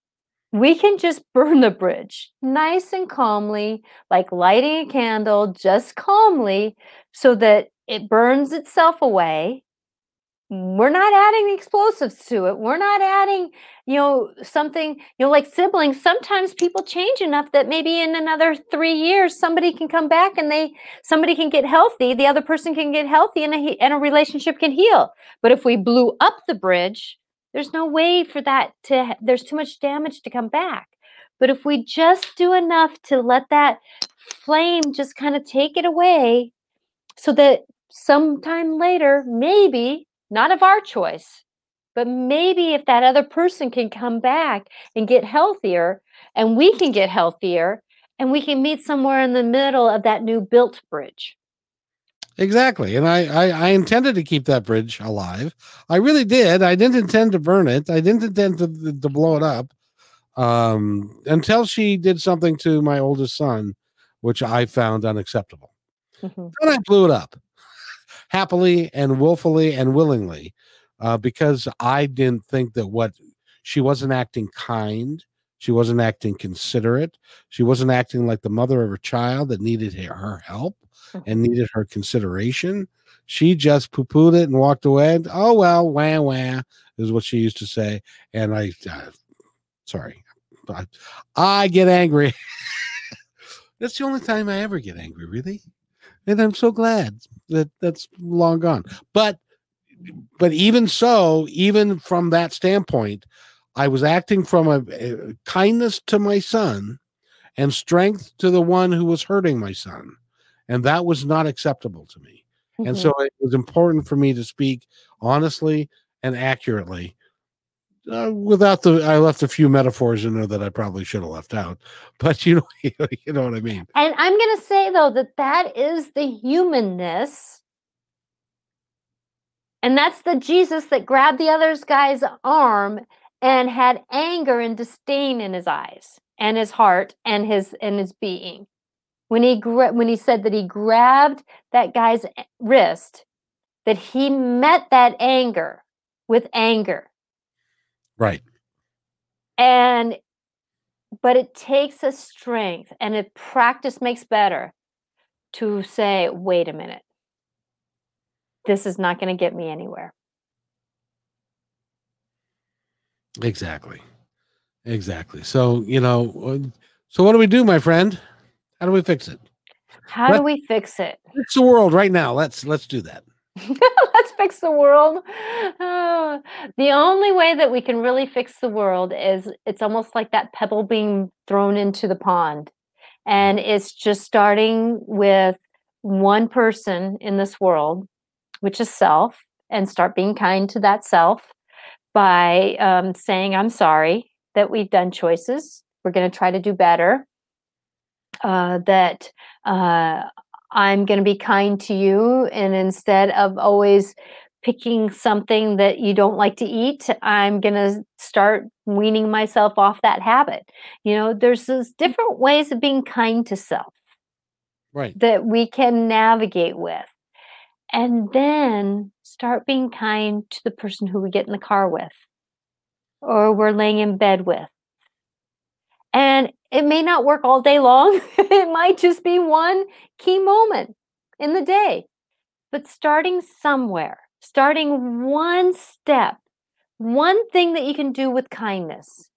we can just [LAUGHS] burn the bridge nice and calmly, like lighting a candle, just calmly, so that it burns itself away. Mm, we're not adding explosives to it. We're not adding, you know, something, you know, like siblings. Sometimes people change enough that maybe in another three years, somebody can come back and they, somebody can get healthy. The other person can get healthy and a, and a relationship can heal. But if we blew up the bridge, there's no way for that to, there's too much damage to come back. But if we just do enough to let that flame just kind of take it away so that sometime later, maybe, not of our choice, but maybe if that other person can come back and get healthier and we can get healthier and we can meet somewhere in the middle of that new built bridge. Exactly. And I, I, I intended to keep that bridge alive. I really did. I didn't intend to burn it. I didn't intend to, to blow it up. Um, until she did something to my oldest son, which I found unacceptable. Mm-hmm. Then I blew it up happily and willfully and willingly uh, because I didn't think that what she wasn't acting kind. She wasn't acting considerate. She wasn't acting like the mother of her child that needed her help and needed her consideration. She just poo pooed it and walked away. And, oh, well, wah, wah, is what she used to say. And I, uh, sorry, I, I get angry. [LAUGHS] that's the only time I ever get angry, really. And I'm so glad that that's long gone. But, but even so, even from that standpoint, I was acting from a, a kindness to my son and strength to the one who was hurting my son and that was not acceptable to me. Mm-hmm. And so it was important for me to speak honestly and accurately. Uh, without the, I left a few metaphors in there that I probably should have left out, [LAUGHS] but [LAUGHS] you know, you know what I mean. And I'm going to say though that that is the humanness, and that's the Jesus that grabbed the other guy's arm and had anger and disdain in his eyes and his heart and his and his being. When he gra- when he said that he grabbed that guy's wrist that he met that anger with anger Right. And but it takes a strength and it practice makes better to say, wait a minute. This is not going to get me anywhere. Exactly. Exactly. So, you know, uh, so what do we do, my friend? How do we fix it? How do we fix it? Fix the world right now. Let's let's do that. [LAUGHS] Fix the world. Oh, the only way that we can really fix the world is it's almost like that pebble being thrown into the pond. And it's just starting with one person in this world, which is self, and start being kind to that self by um, saying, I'm sorry that we've done choices. We're going to try to do better. Uh, that uh, I'm going to be kind to you. And instead of always picking something that you don't like to eat, I'm going to start weaning myself off that habit. You know, there's those mm. different ways of being kind to self. Right. That we can navigate with. And then start being kind to the person who we get in the car with or we're laying in bed with. And it may not work all day long. [LAUGHS] it might just be one key moment in the day. But starting somewhere, starting one step, one thing that you can do with kindness.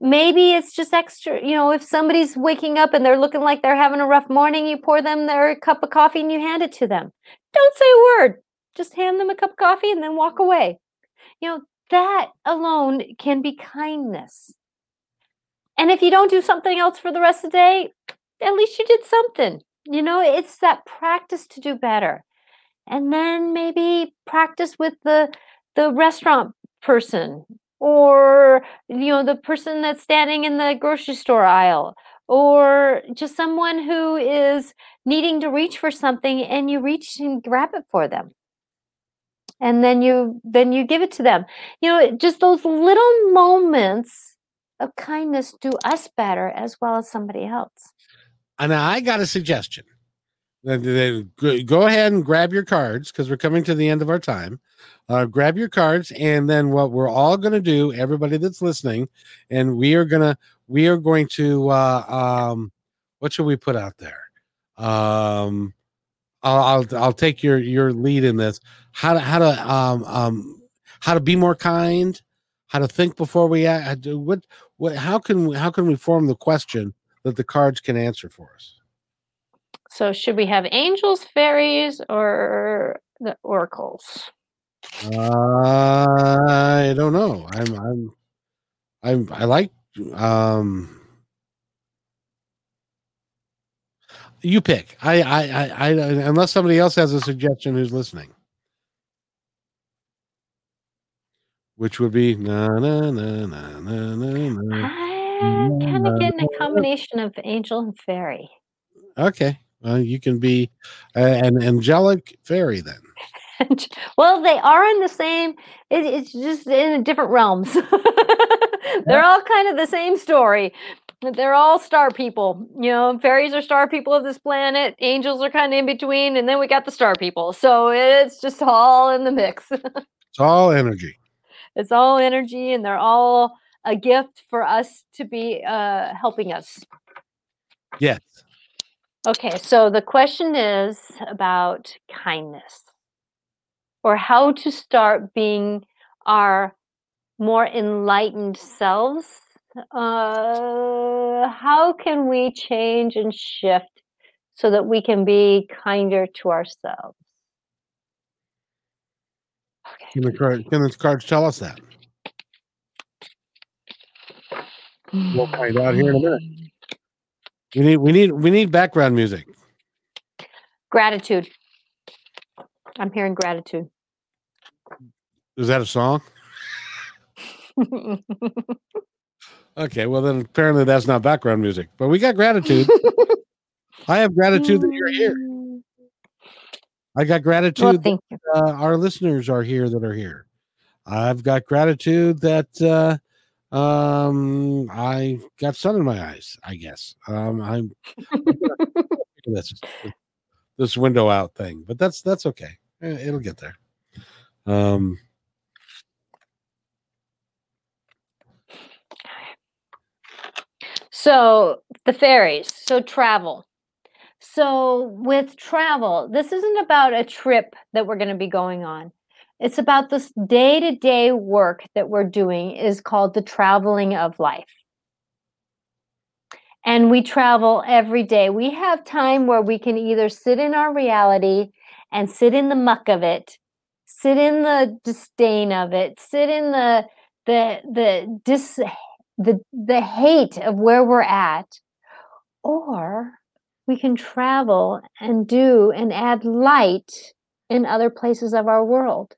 Maybe it's just extra, you know, if somebody's waking up and they're looking like they're having a rough morning, you pour them their cup of coffee and you hand it to them. Don't say a word. Just hand them a cup of coffee and then walk away. You know, that alone can be kindness. And if you don't do something else for the rest of the day, at least you did something. You know, it's that practice to do better. And then maybe practice with the the restaurant person or you know the person that's standing in the grocery store aisle or just someone who is needing to reach for something and you reach and grab it for them and then you then you give it to them you know just those little moments of kindness do us better as well as somebody else. And I got a suggestion. Go ahead and grab your cards because we're coming to the end of our time. Uh, grab your cards, and then what we're all going to do, everybody that's listening, and we are gonna we are going to uh, um, what should we put out there? Um, I'll, I'll I'll take your your lead in this. How to how to um um how to be more kind how to think before we act. What, what, how can we, how can we form the question that the cards can answer for us? So, should we have angels, fairies, or the oracles? Uh, I don't know. I'm, I'm, I'm, I like, um, you pick. I, I, I, I, unless somebody else has a suggestion who's listening. Which would be na na na na na na. I'm kind of getting a combination of angel and fairy. Okay, well, you can be uh, an angelic fairy then. [LAUGHS] well, they are in the same. It, it's just in different realms. [LAUGHS] They're all kind of the same story. They're all star people. You know, fairies are star people of this planet. Angels are kind of in between, and then we got the star people. So it's just all in the mix. [LAUGHS] it's all energy it's all energy and they're all a gift for us to be uh, helping us. Yes. Okay, so the question is about kindness or how to start being our more enlightened selves. Uh, how can we change and shift so that we can be kinder to ourselves? Can the card can the cards tell us that? We'll find out here in a minute. We need we need we need background music. Gratitude. I'm hearing gratitude. Is that a song? okay, well then apparently that's not background music, but we got gratitude. [LAUGHS] I have gratitude that you're here. I got gratitude. Well, thank you. That, uh, our listeners are here that are here. I've got gratitude that uh, um, I got sun in my eyes. I guess um, I'm [LAUGHS] this this window out thing, but that's that's okay. It'll get there. Um, so the fairies. So travel. So with travel, this isn't about a trip that we're going to be going on. It's about this day-to-day work that we're doing is called the traveling of life. And we travel every day. We have time where we can either sit in our reality and sit in the muck of it, sit in the disdain of it, sit in the the the dis the the hate of where we're at or we can travel and do and add light in other places of our world.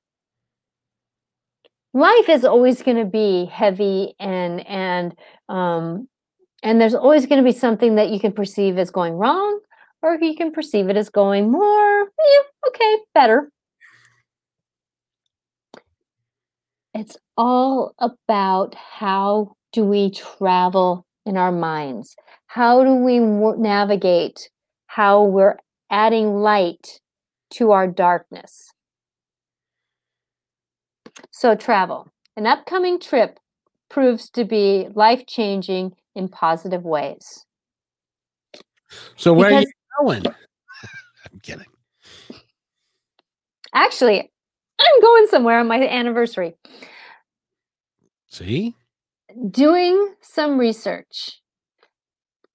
Life is always going to be heavy and and um and there's always going to be something that you can perceive as going wrong or you can perceive it as going more yeah, okay better. It's all about how do we travel in our minds? How do we navigate how we're adding light to our darkness? So, travel. An upcoming trip proves to be life changing in positive ways. So, where because, are you going? [LAUGHS] I'm kidding. Actually, I'm going somewhere on my anniversary. See? Doing some research.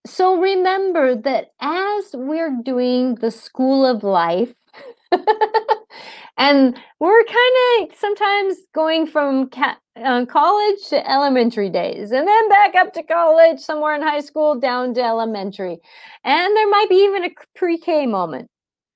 So remember that as we're doing the school of life, [LAUGHS] and we're kind of sometimes going from ca- uh, college to elementary days and then back up to college somewhere in high school down to elementary and there might be even a pre-k moment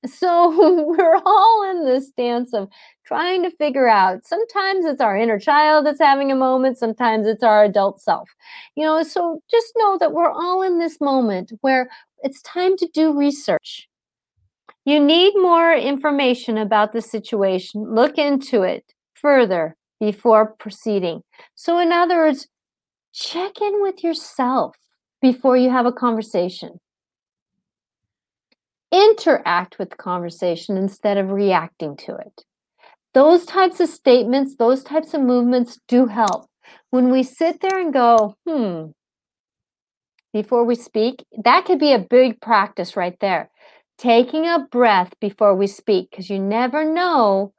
so [LAUGHS] we're all in this dance of trying to figure out sometimes it's our inner child that's having a moment sometimes it's our adult self you know so just know that we're all in this moment where it's time to do research. You need more information about the situation look into it further before proceeding. So in other words check in with yourself before you have a conversation interact with the conversation instead of reacting to it. Those types of statements, those types of movements do help. When we sit there and go, hmm, before we speak, that could be a big practice right there. Taking a breath before we speak, because you never know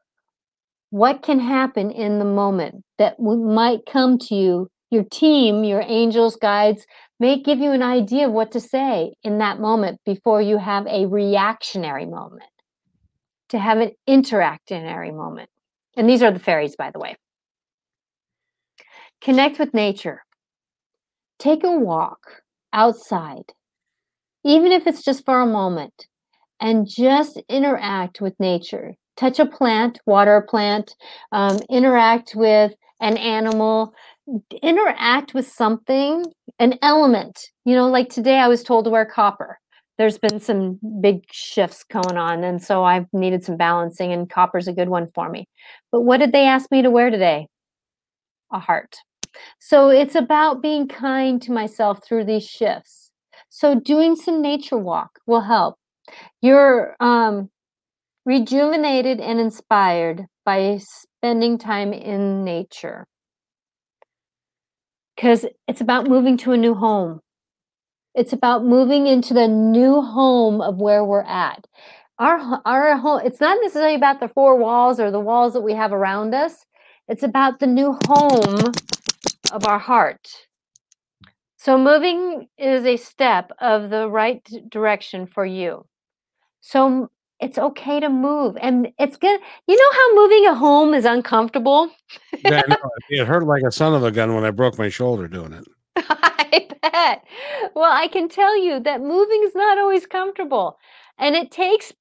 what can happen in the moment that might come to you, your team, your angels, guides, may give you an idea of what to say in that moment before you have a reactionary moment, to have an interactionary moment. And these are the fairies, by the way. Connect with nature. Take a walk outside, even if it's just for a moment, and just interact with nature. Touch a plant, water a plant, um, interact with an animal, interact with something, an element. You know, like today I was told to wear copper. There's been some big shifts going on, and so I've needed some balancing, and copper's a good one for me. But what did they ask me to wear today? A heart. So it's about being kind to myself through these shifts. So doing some nature walk will help. You're um, rejuvenated and inspired by spending time in nature because it's about moving to a new home. It's about moving into the new home of where we're at. Our our home. It's not necessarily about the four walls or the walls that we have around us. It's about the new home of our heart. So moving is a step of the right direction for you. So it's okay to move and it's good you know how moving a home is uncomfortable? Yeah, [LAUGHS] it hurt like a son of a gun when i broke my shoulder doing it. [LAUGHS] I bet. Well i can tell you that moving is not always comfortable and it takes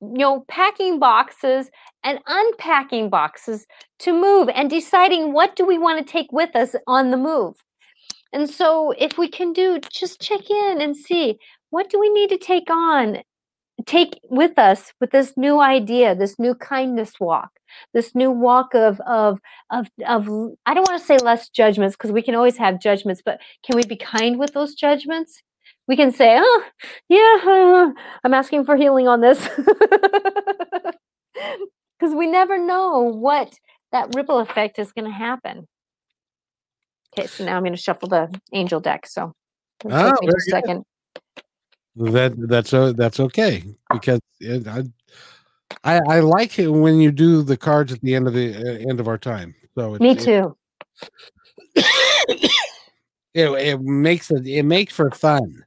you know packing boxes and unpacking boxes to move and deciding what do we want to take with us on the move. And so if we can do just check in and see what do we need to take on take with us with this new idea, this new kindness walk, this new walk of of of of I don't want to say less judgments because we can always have judgments, but can we be kind with those judgments? We can say, "Oh, yeah, I'm asking for healing on this." [LAUGHS] Because we never know what that ripple effect is going to happen. Okay, so now I'm going to shuffle the angel deck. So Oh, Take me a second. That that's uh, that's okay because it, I, I I like it when you do the cards at the end of the uh, end of our time. So Me too. It, [COUGHS] it, it makes it it makes for fun.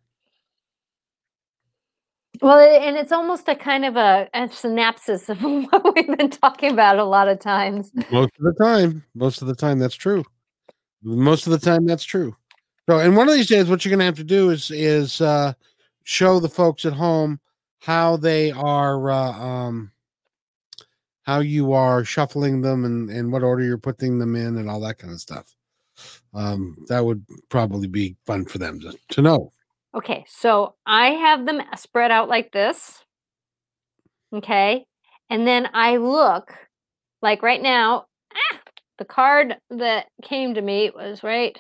Well, and it's almost a kind of a, a synopsis of [LAUGHS] what we've been talking about a lot of times. Most of the time, most of the time, that's true. Most of the time, that's true. So, and one of these days, what you're going to have to do is is uh, show the folks at home how they are, uh, um, how you are shuffling them, and and what order you're putting them in, and all that kind of stuff. Um, that would probably be fun for them to, to know. Okay, so I have them spread out like this. Okay, and then I look like right now, ah, the card that came to me was right.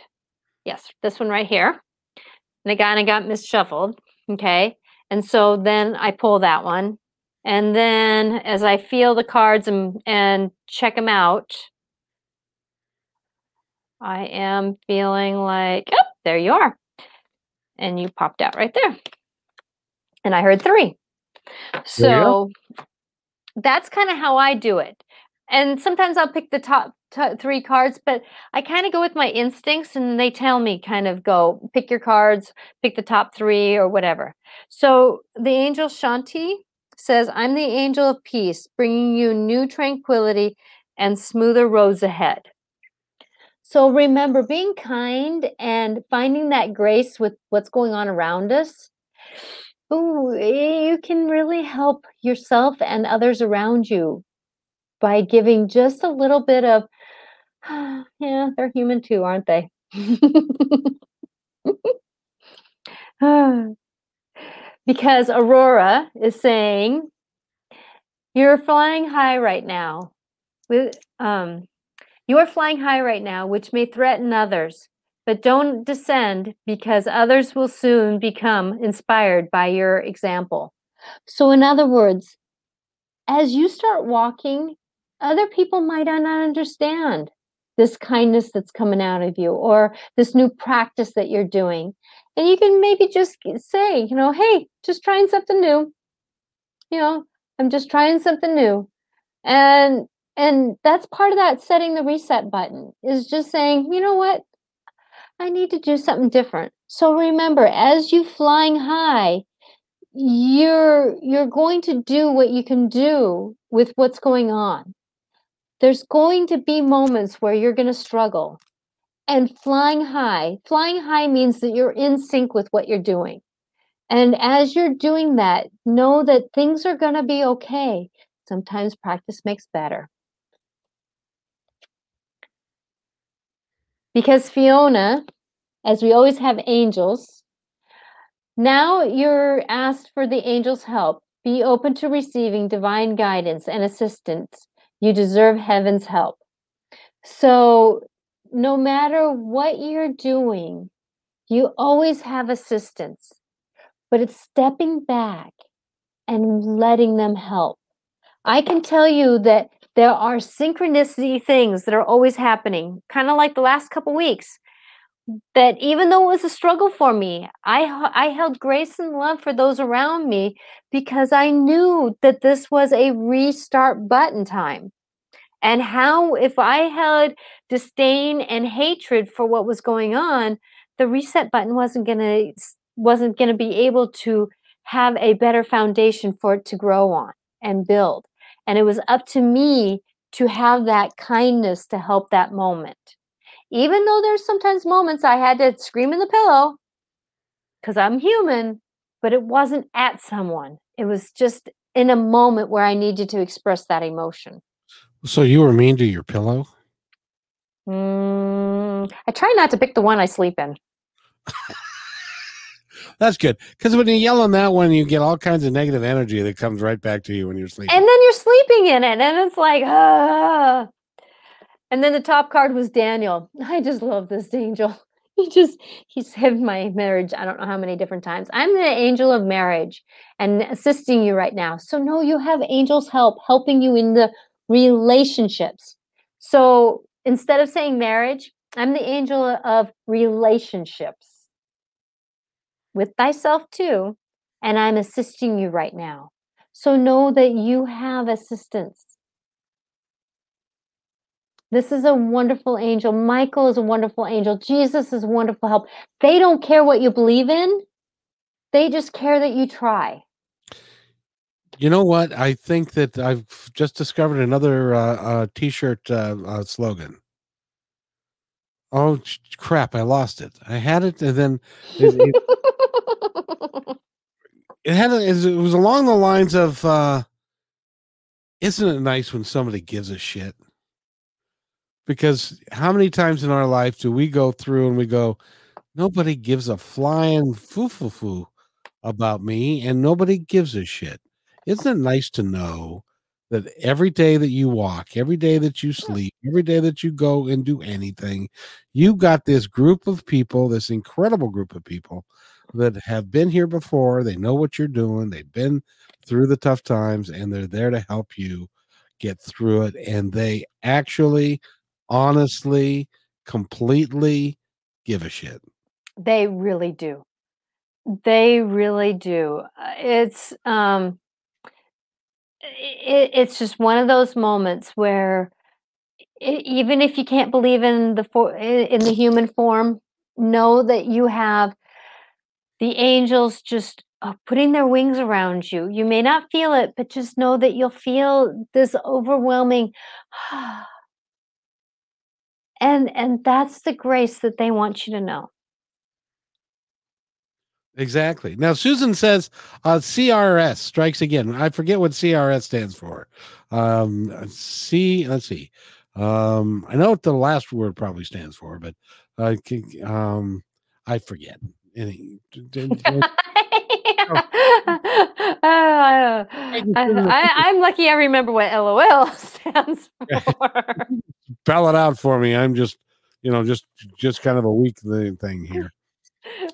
Yes, this one right here. And it kind of got misshuffled. Okay, and so then I pull that one. And then as I feel the cards and, and check them out, I am feeling like, oh, there you are and you popped out right there. And I heard three. So that's kind of how I do it. And sometimes I'll pick the top t- three cards, but I kind of go with my instincts and they tell me kind of go pick your cards, pick the top three or whatever. So the angel Shanti says, I'm the angel of peace, bringing you new tranquility and smoother roads ahead. So remember being kind and finding that grace with what's going on around us. Ooh, you can really help yourself and others around you by giving just a little bit of, [SIGHS] yeah, they're human too, aren't they? [LAUGHS] because Aurora is saying, you're flying high right now. Um, you are flying high right now, which may threaten others, but don't descend because others will soon become inspired by your example. So, in other words, as you start walking, other people might not understand this kindness that's coming out of you or this new practice that you're doing. And you can maybe just say, you know, hey, just trying something new. You know, I'm just trying something new. And and that's part of that setting the reset button is just saying, you know what? I need to do something different. So remember, as you flying high, you're you're going to do what you can do with what's going on. There's going to be moments where you're going to struggle. And flying high, flying high means that you're in sync with what you're doing. And as you're doing that, know that things are going to be okay. Sometimes practice makes better. Because Fiona, as we always have angels, now you're asked for the angels' help. Be open to receiving divine guidance and assistance. You deserve heaven's help. So, no matter what you're doing, you always have assistance, but it's stepping back and letting them help. I can tell you that there are synchronicity things that are always happening, kind of like the last couple weeks. That even though it was a struggle for me, I I held grace and love for those around me because I knew that this was a restart button time. And how if I had disdain and hatred for what was going on, the reset button wasn't going to wasn't going to be able to have a better foundation for it to grow on and build. And it was up to me to have that kindness to help that moment. Even though there's sometimes moments I had to scream in the pillow because I'm human, but it wasn't at someone. It was just in a moment where I needed to express that emotion. So you were mean to your pillow? Mm, I try not to pick the one I sleep in. [LAUGHS] That's good because when you yell on that one, you get all kinds of negative energy that comes right back to you when you're sleeping. And then you're sleeping in it, and it's like, ah. And then the top card was Daniel. [LAUGHS] I just love this angel. [LAUGHS] He just, he saved my marriage. I don't know how many different times. I'm the angel of marriage and assisting you right now. So, no, you have angels' help helping you in the relationships. So, instead of saying marriage, I'm the angel of relationships. with thyself too, and I'm assisting you right now. So know that you have assistance. This is a wonderful angel. Michael is a wonderful angel. Jesus is wonderful help. They don't care what you believe in. They just care that you try. You know what? I think that I've just discovered another uh, uh, t-shirt uh, uh, slogan. Oh crap! I lost it. I had it, and then it, it, [LAUGHS] it had a, it was along the lines of, uh, "Isn't it nice when somebody gives a shit?" Because how many times in our life do we go through and we go, "Nobody gives a flying foo foo foo about me, and nobody gives a shit." Isn't it nice to know that every day that you walk, every day that you sleep, every day that you go and do anything, you got this group of people, this incredible group of people that have been here before. They know what you're doing. They've been through the tough times and they're there to help you get through it. And they actually, honestly, completely give a shit. They really do. They really do. Uh, it's, um, it, it's just one of those moments where it, even if you can't believe in the for, in the human form, know that you have the angels just uh, putting their wings around you. You may not feel it, but just know that you'll feel this overwhelming. [SIGHS] and and that's the grace that they want you to know. Exactly. Now, Susan says uh, CRS strikes again. I forget what CRS stands for. Um, C, let's see. Um, I know what the last word probably stands for, but uh, um, I forget. Any, uh, [LAUGHS] I, am lucky I remember what LOL [LAUGHS] stands for. [LAUGHS] Spell it out for me. I'm just, you know, just just kind of a weak thing here.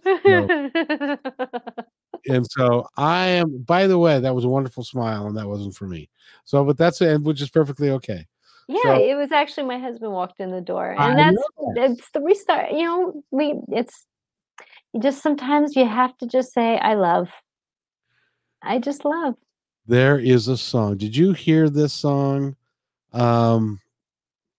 [LAUGHS] And so I am. By the way, that was a wonderful smile, and that wasn't for me. So, but that's it, which is perfectly okay. Yeah, so, it was actually my husband walked in the door, and I that's that. it's the restart. You know, we it's just sometimes you have to just say, "I love." I just love. There is a song. Did you hear this song? Um,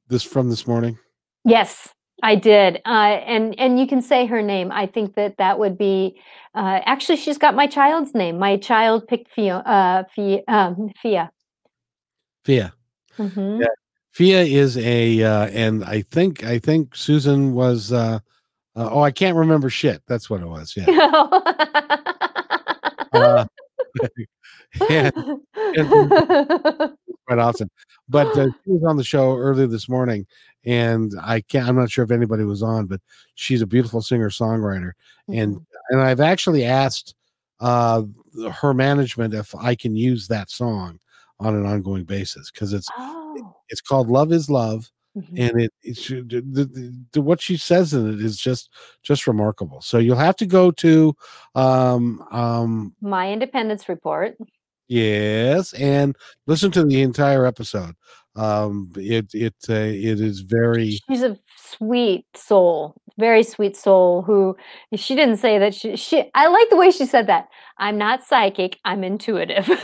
this from this morning. Yes. I did, uh, and and you can say her name. I think that that would be uh, actually she's got my child's name. My child picked Fia. Uh, Fia. Um, Fia. Fia. Mm-hmm. Yeah. Fia is a, uh, and I think I think Susan was. Uh, uh, oh, I can't remember shit. That's what it was. Yeah. [LAUGHS] uh, [LAUGHS] yeah, [LAUGHS] quite often. But uh, [LAUGHS] she was on the show earlier this morning, and I can't. I'm not sure if anybody was on, but she's a beautiful singer songwriter, mm-hmm. and and I've actually asked uh, her management if I can use that song on an ongoing basis because it's oh. it's called "Love Is Love." Mm-hmm. and it it's the, the, the, what she says in it is just just remarkable so you'll have to go to um um my independence report yes and listen to the entire episode um it it uh, it is very she's a sweet soul very sweet soul who she didn't say that she, she i like the way she said that i'm not psychic i'm intuitive [LAUGHS]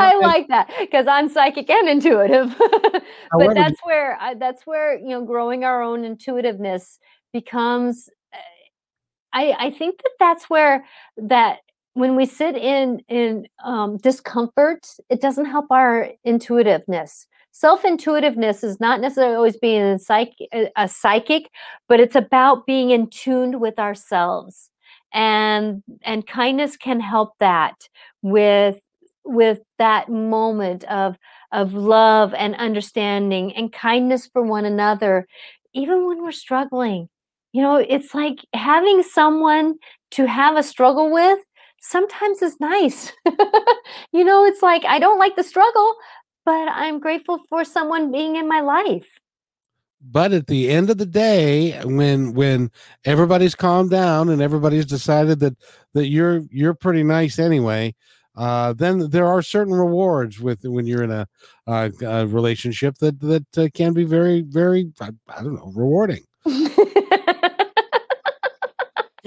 I like that because I'm psychic and intuitive. [LAUGHS] but that's where that's where you know growing our own intuitiveness becomes. Eh, I I think that that's where that when we sit in in um, discomfort, it doesn't help our intuitiveness. Self intuitiveness is not necessarily always being a, psych, a psychic, but it's about being in tune with ourselves, and and kindness can help that with with that moment of of love and understanding and kindness for one another even when we're struggling you know it's like having someone to have a struggle with sometimes is nice [LAUGHS] you know it's like i don't like the struggle but i'm grateful for someone being in my life but at the end of the day when when everybody's calmed down and everybody's decided that that you're you're pretty nice anyway uh, then there are certain rewards with when you're in a, uh, a relationship that that uh, can be very very I, I don't know rewarding. [LAUGHS]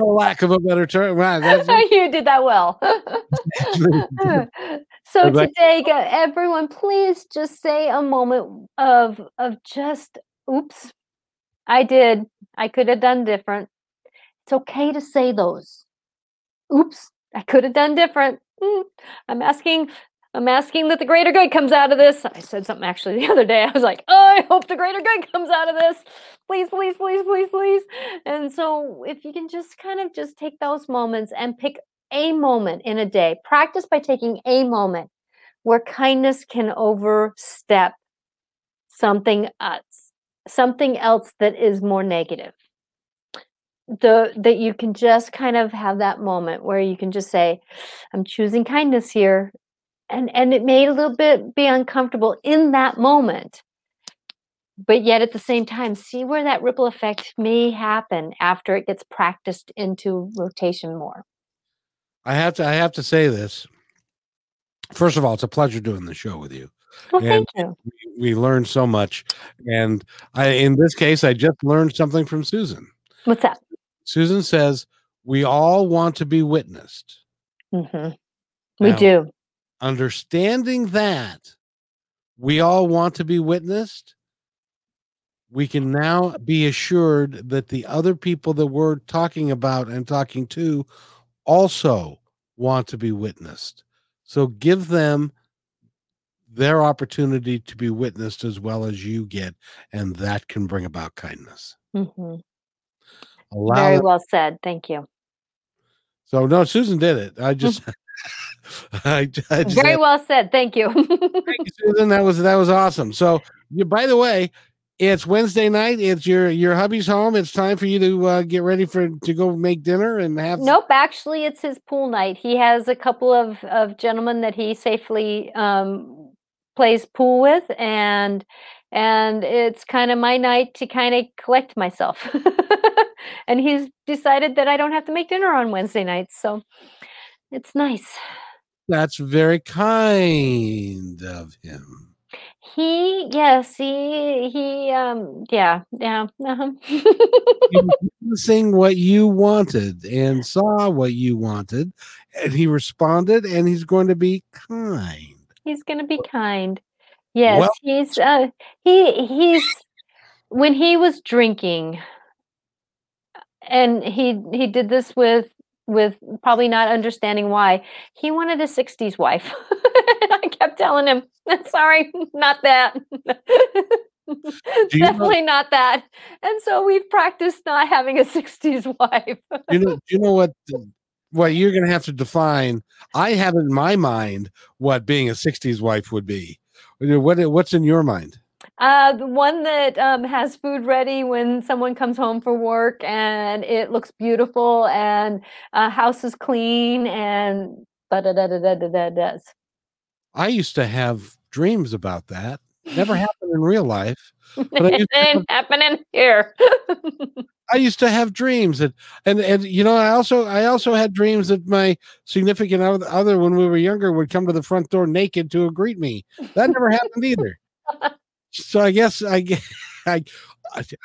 for lack of a better term. [LAUGHS] you did that well. [LAUGHS] so today, everyone, please just say a moment of of just, oops, I did. I could have done different. It's okay to say those. Oops, I could have done different. Mm, I'm asking I'm asking that the greater good comes out of this. I said something actually the other day. I was like, oh, I hope the greater good comes out of this. Please, please, please, please, please. And so if you can just kind of just take those moments and pick a moment in a day, practice by taking a moment where kindness can overstep something else, something else that is more negative. The that you can just kind of have that moment where you can just say, I'm choosing kindness here and and it may a little bit be uncomfortable in that moment but yet at the same time see where that ripple effect may happen after it gets practiced into rotation more i have to i have to say this first of all it's a pleasure doing the show with you well, and thank you. We, we learned so much, and I, in this case, I just learned something from Susan. What's that? Susan says we all want to be witnessed. Mm-hmm. We now, do understanding that we all want to be witnessed, we can now be assured that the other people that we're talking about and talking to also want to be witnessed. So give them their opportunity to be witnessed as well as you get, and that can bring about kindness. Mm-hmm. Very well said. Thank you. So no, Susan did it. I just [LAUGHS] [LAUGHS] I, I Very well said. Thank you. thank you, [LAUGHS] Susan. That was that was awesome. So, you, by the way, it's Wednesday night. It's your your hubby's home. It's time for you to uh, get ready for to go make dinner and have. Nope, actually, it's his pool night. He has a couple of of gentlemen that he safely um, plays pool with, and and it's kind of my night to kind of collect myself. [LAUGHS] and he's decided that I don't have to make dinner on Wednesday nights, so it's nice. That's very kind of him. He yes, he he um yeah, yeah. Uh-huh. Seeing [LAUGHS] what you wanted and saw what you wanted, and he responded, and he's going to be kind. He's going to be kind. Yes, well, he's uh he he's when he was drinking and he he did this with with probably not understanding why he wanted a 60s wife. [LAUGHS] I kept telling him [LAUGHS] sorry not that. [LAUGHS] Definitely know, not that. And so we've practiced not having a 60s wife. You know you know what what you're going to have to define? I have in my mind what being a 60s wife would be. What what's in your mind uh, the one that um, has food ready when someone comes home for work and it looks beautiful and uh, house is clean and da da da da da da da. I used to have dreams about that. Never [LAUGHS] happened in real life. But it didn't happen in here. [LAUGHS] I used to have dreams that, and and you know, I also I also had dreams that my significant other, when we were younger, would come to the front door naked to greet me. That never happened either [LAUGHS] so I guess I, [LAUGHS] I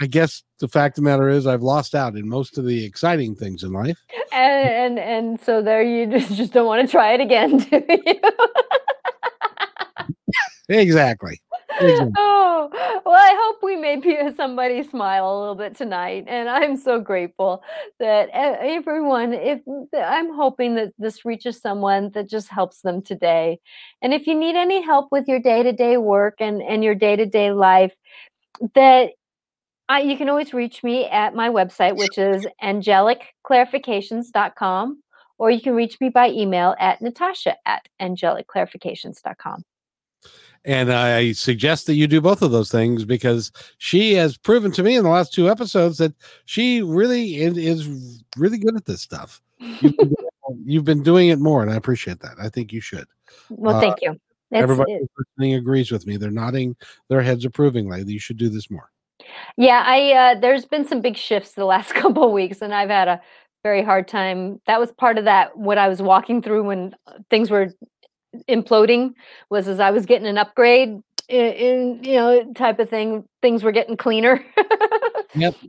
I guess the fact of the matter is I've lost out in most of the exciting things in life. And and, and so there you [LAUGHS] just, just don't want to try it again, do you? [LAUGHS] exactly. [LAUGHS] Oh, well, I hope we made somebody smile a little bit tonight. And I'm so grateful that everyone, if I'm hoping that this reaches someone that just helps them today. And if you need any help with your day to day work and, and your day to day life, that I, you can always reach me at my website, which is angelicclarifications.com, or you can reach me by email at natasha at angelicclarifications.com. And I suggest that you do both of those things because she has proven to me in the last two episodes that she really is really good at this stuff. You've been, you've been doing it more, and I appreciate that. I think you should. Well, uh, thank you. It's, everybody it, listening agrees with me. They're nodding their heads approvingly. You should do this more. Yeah, I uh, there's been some big shifts the last [LAUGHS] couple of weeks, and I've had a very hard time. That was part of that what I was walking through when things were imploding was as I was getting an upgrade in, in you know type of thing. Things were getting cleaner. yep. [LAUGHS]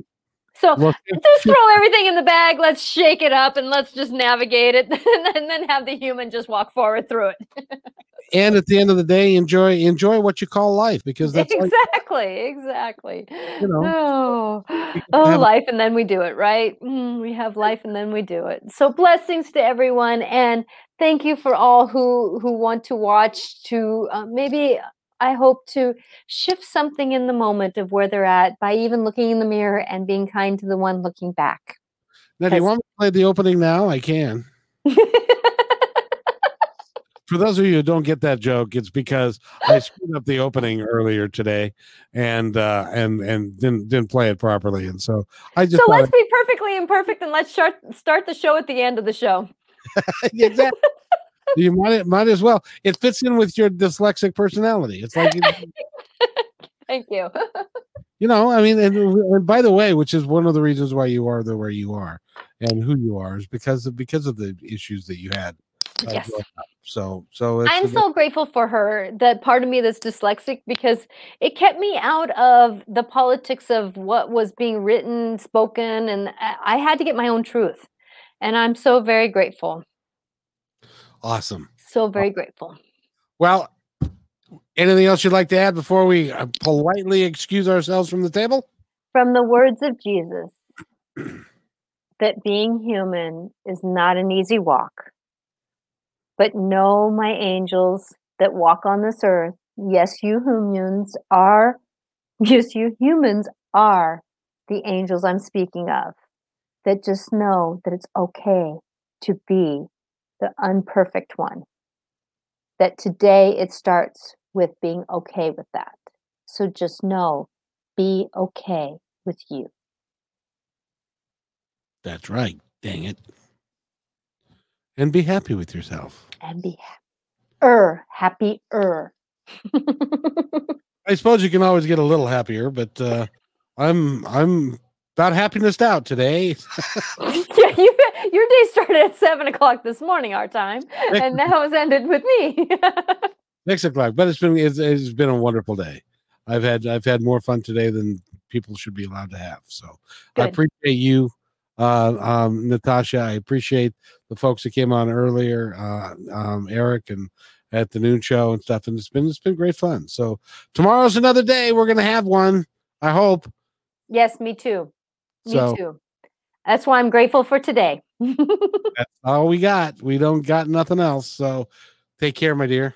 So well, just throw everything in the bag. Let's shake it up and let's just navigate it, [LAUGHS] and then have the human just walk forward through it. [LAUGHS] and at the end of the day, enjoy enjoy what you call life because that's exactly exactly. You know, oh, oh, life, and then we do it right. Mm, we have life, and then we do it. So blessings to everyone, and thank you for all who who want to watch to uh, maybe I hope to shift something in the moment of where they're at by even looking in the mirror and being kind to the one looking back. Now, do you want me to play the opening now? I can. [LAUGHS] For those of you who don't get that joke, it's because I screwed up the opening earlier today, and uh, and and didn't didn't play it properly, and so I just. So let's be perfectly imperfect, and let's start start the show at the end of the show. [LAUGHS] exactly you might might as well. It fits in with your dyslexic personality. It's like [LAUGHS] Thank you. [LAUGHS] you know, I mean, and, and, by the way, which is one of the reasons why you are the way you are and who you are is because of because of the issues that you had. Uh, yes. So, so I'm so grateful for her. That part of me that's dyslexic because it kept me out of the politics of what was being written, spoken, and I had to get my own truth. And I'm so very grateful. Awesome. So very grateful. Well, anything else you'd like to add before we uh, politely excuse ourselves from the table? From the words of Jesus, that being human is not an easy walk. But know, my angels that walk on this earth, yes, you humans are, [LAUGHS] yes, you humans are the angels I'm speaking of. That just know that it's okay to be the unperfect one. That today it starts with being okay with that. So just know, be okay with you. That's right. Dang it. And be happy with yourself. And be happy. Er, happier. [LAUGHS] I suppose you can always get a little happier, but uh, I'm I'm about happiness out today. [LAUGHS] yeah, you, your day started at seven o'clock this morning, our time, and now it's ended with me. [LAUGHS] Six o'clock, but it's been it's, it's been a wonderful day. I've had I've had more fun today than people should be allowed to have. So Good. I appreciate you, uh, um, Natasha. I appreciate the folks that came on earlier, uh, um, Eric and at the noon show and stuff. And it's been it's been great fun. So tomorrow's another day. We're gonna have one. I hope. Yes, me too. Me too. That's why I'm grateful for today. [LAUGHS] that's all we got. We don't got nothing else. So take care, my dear.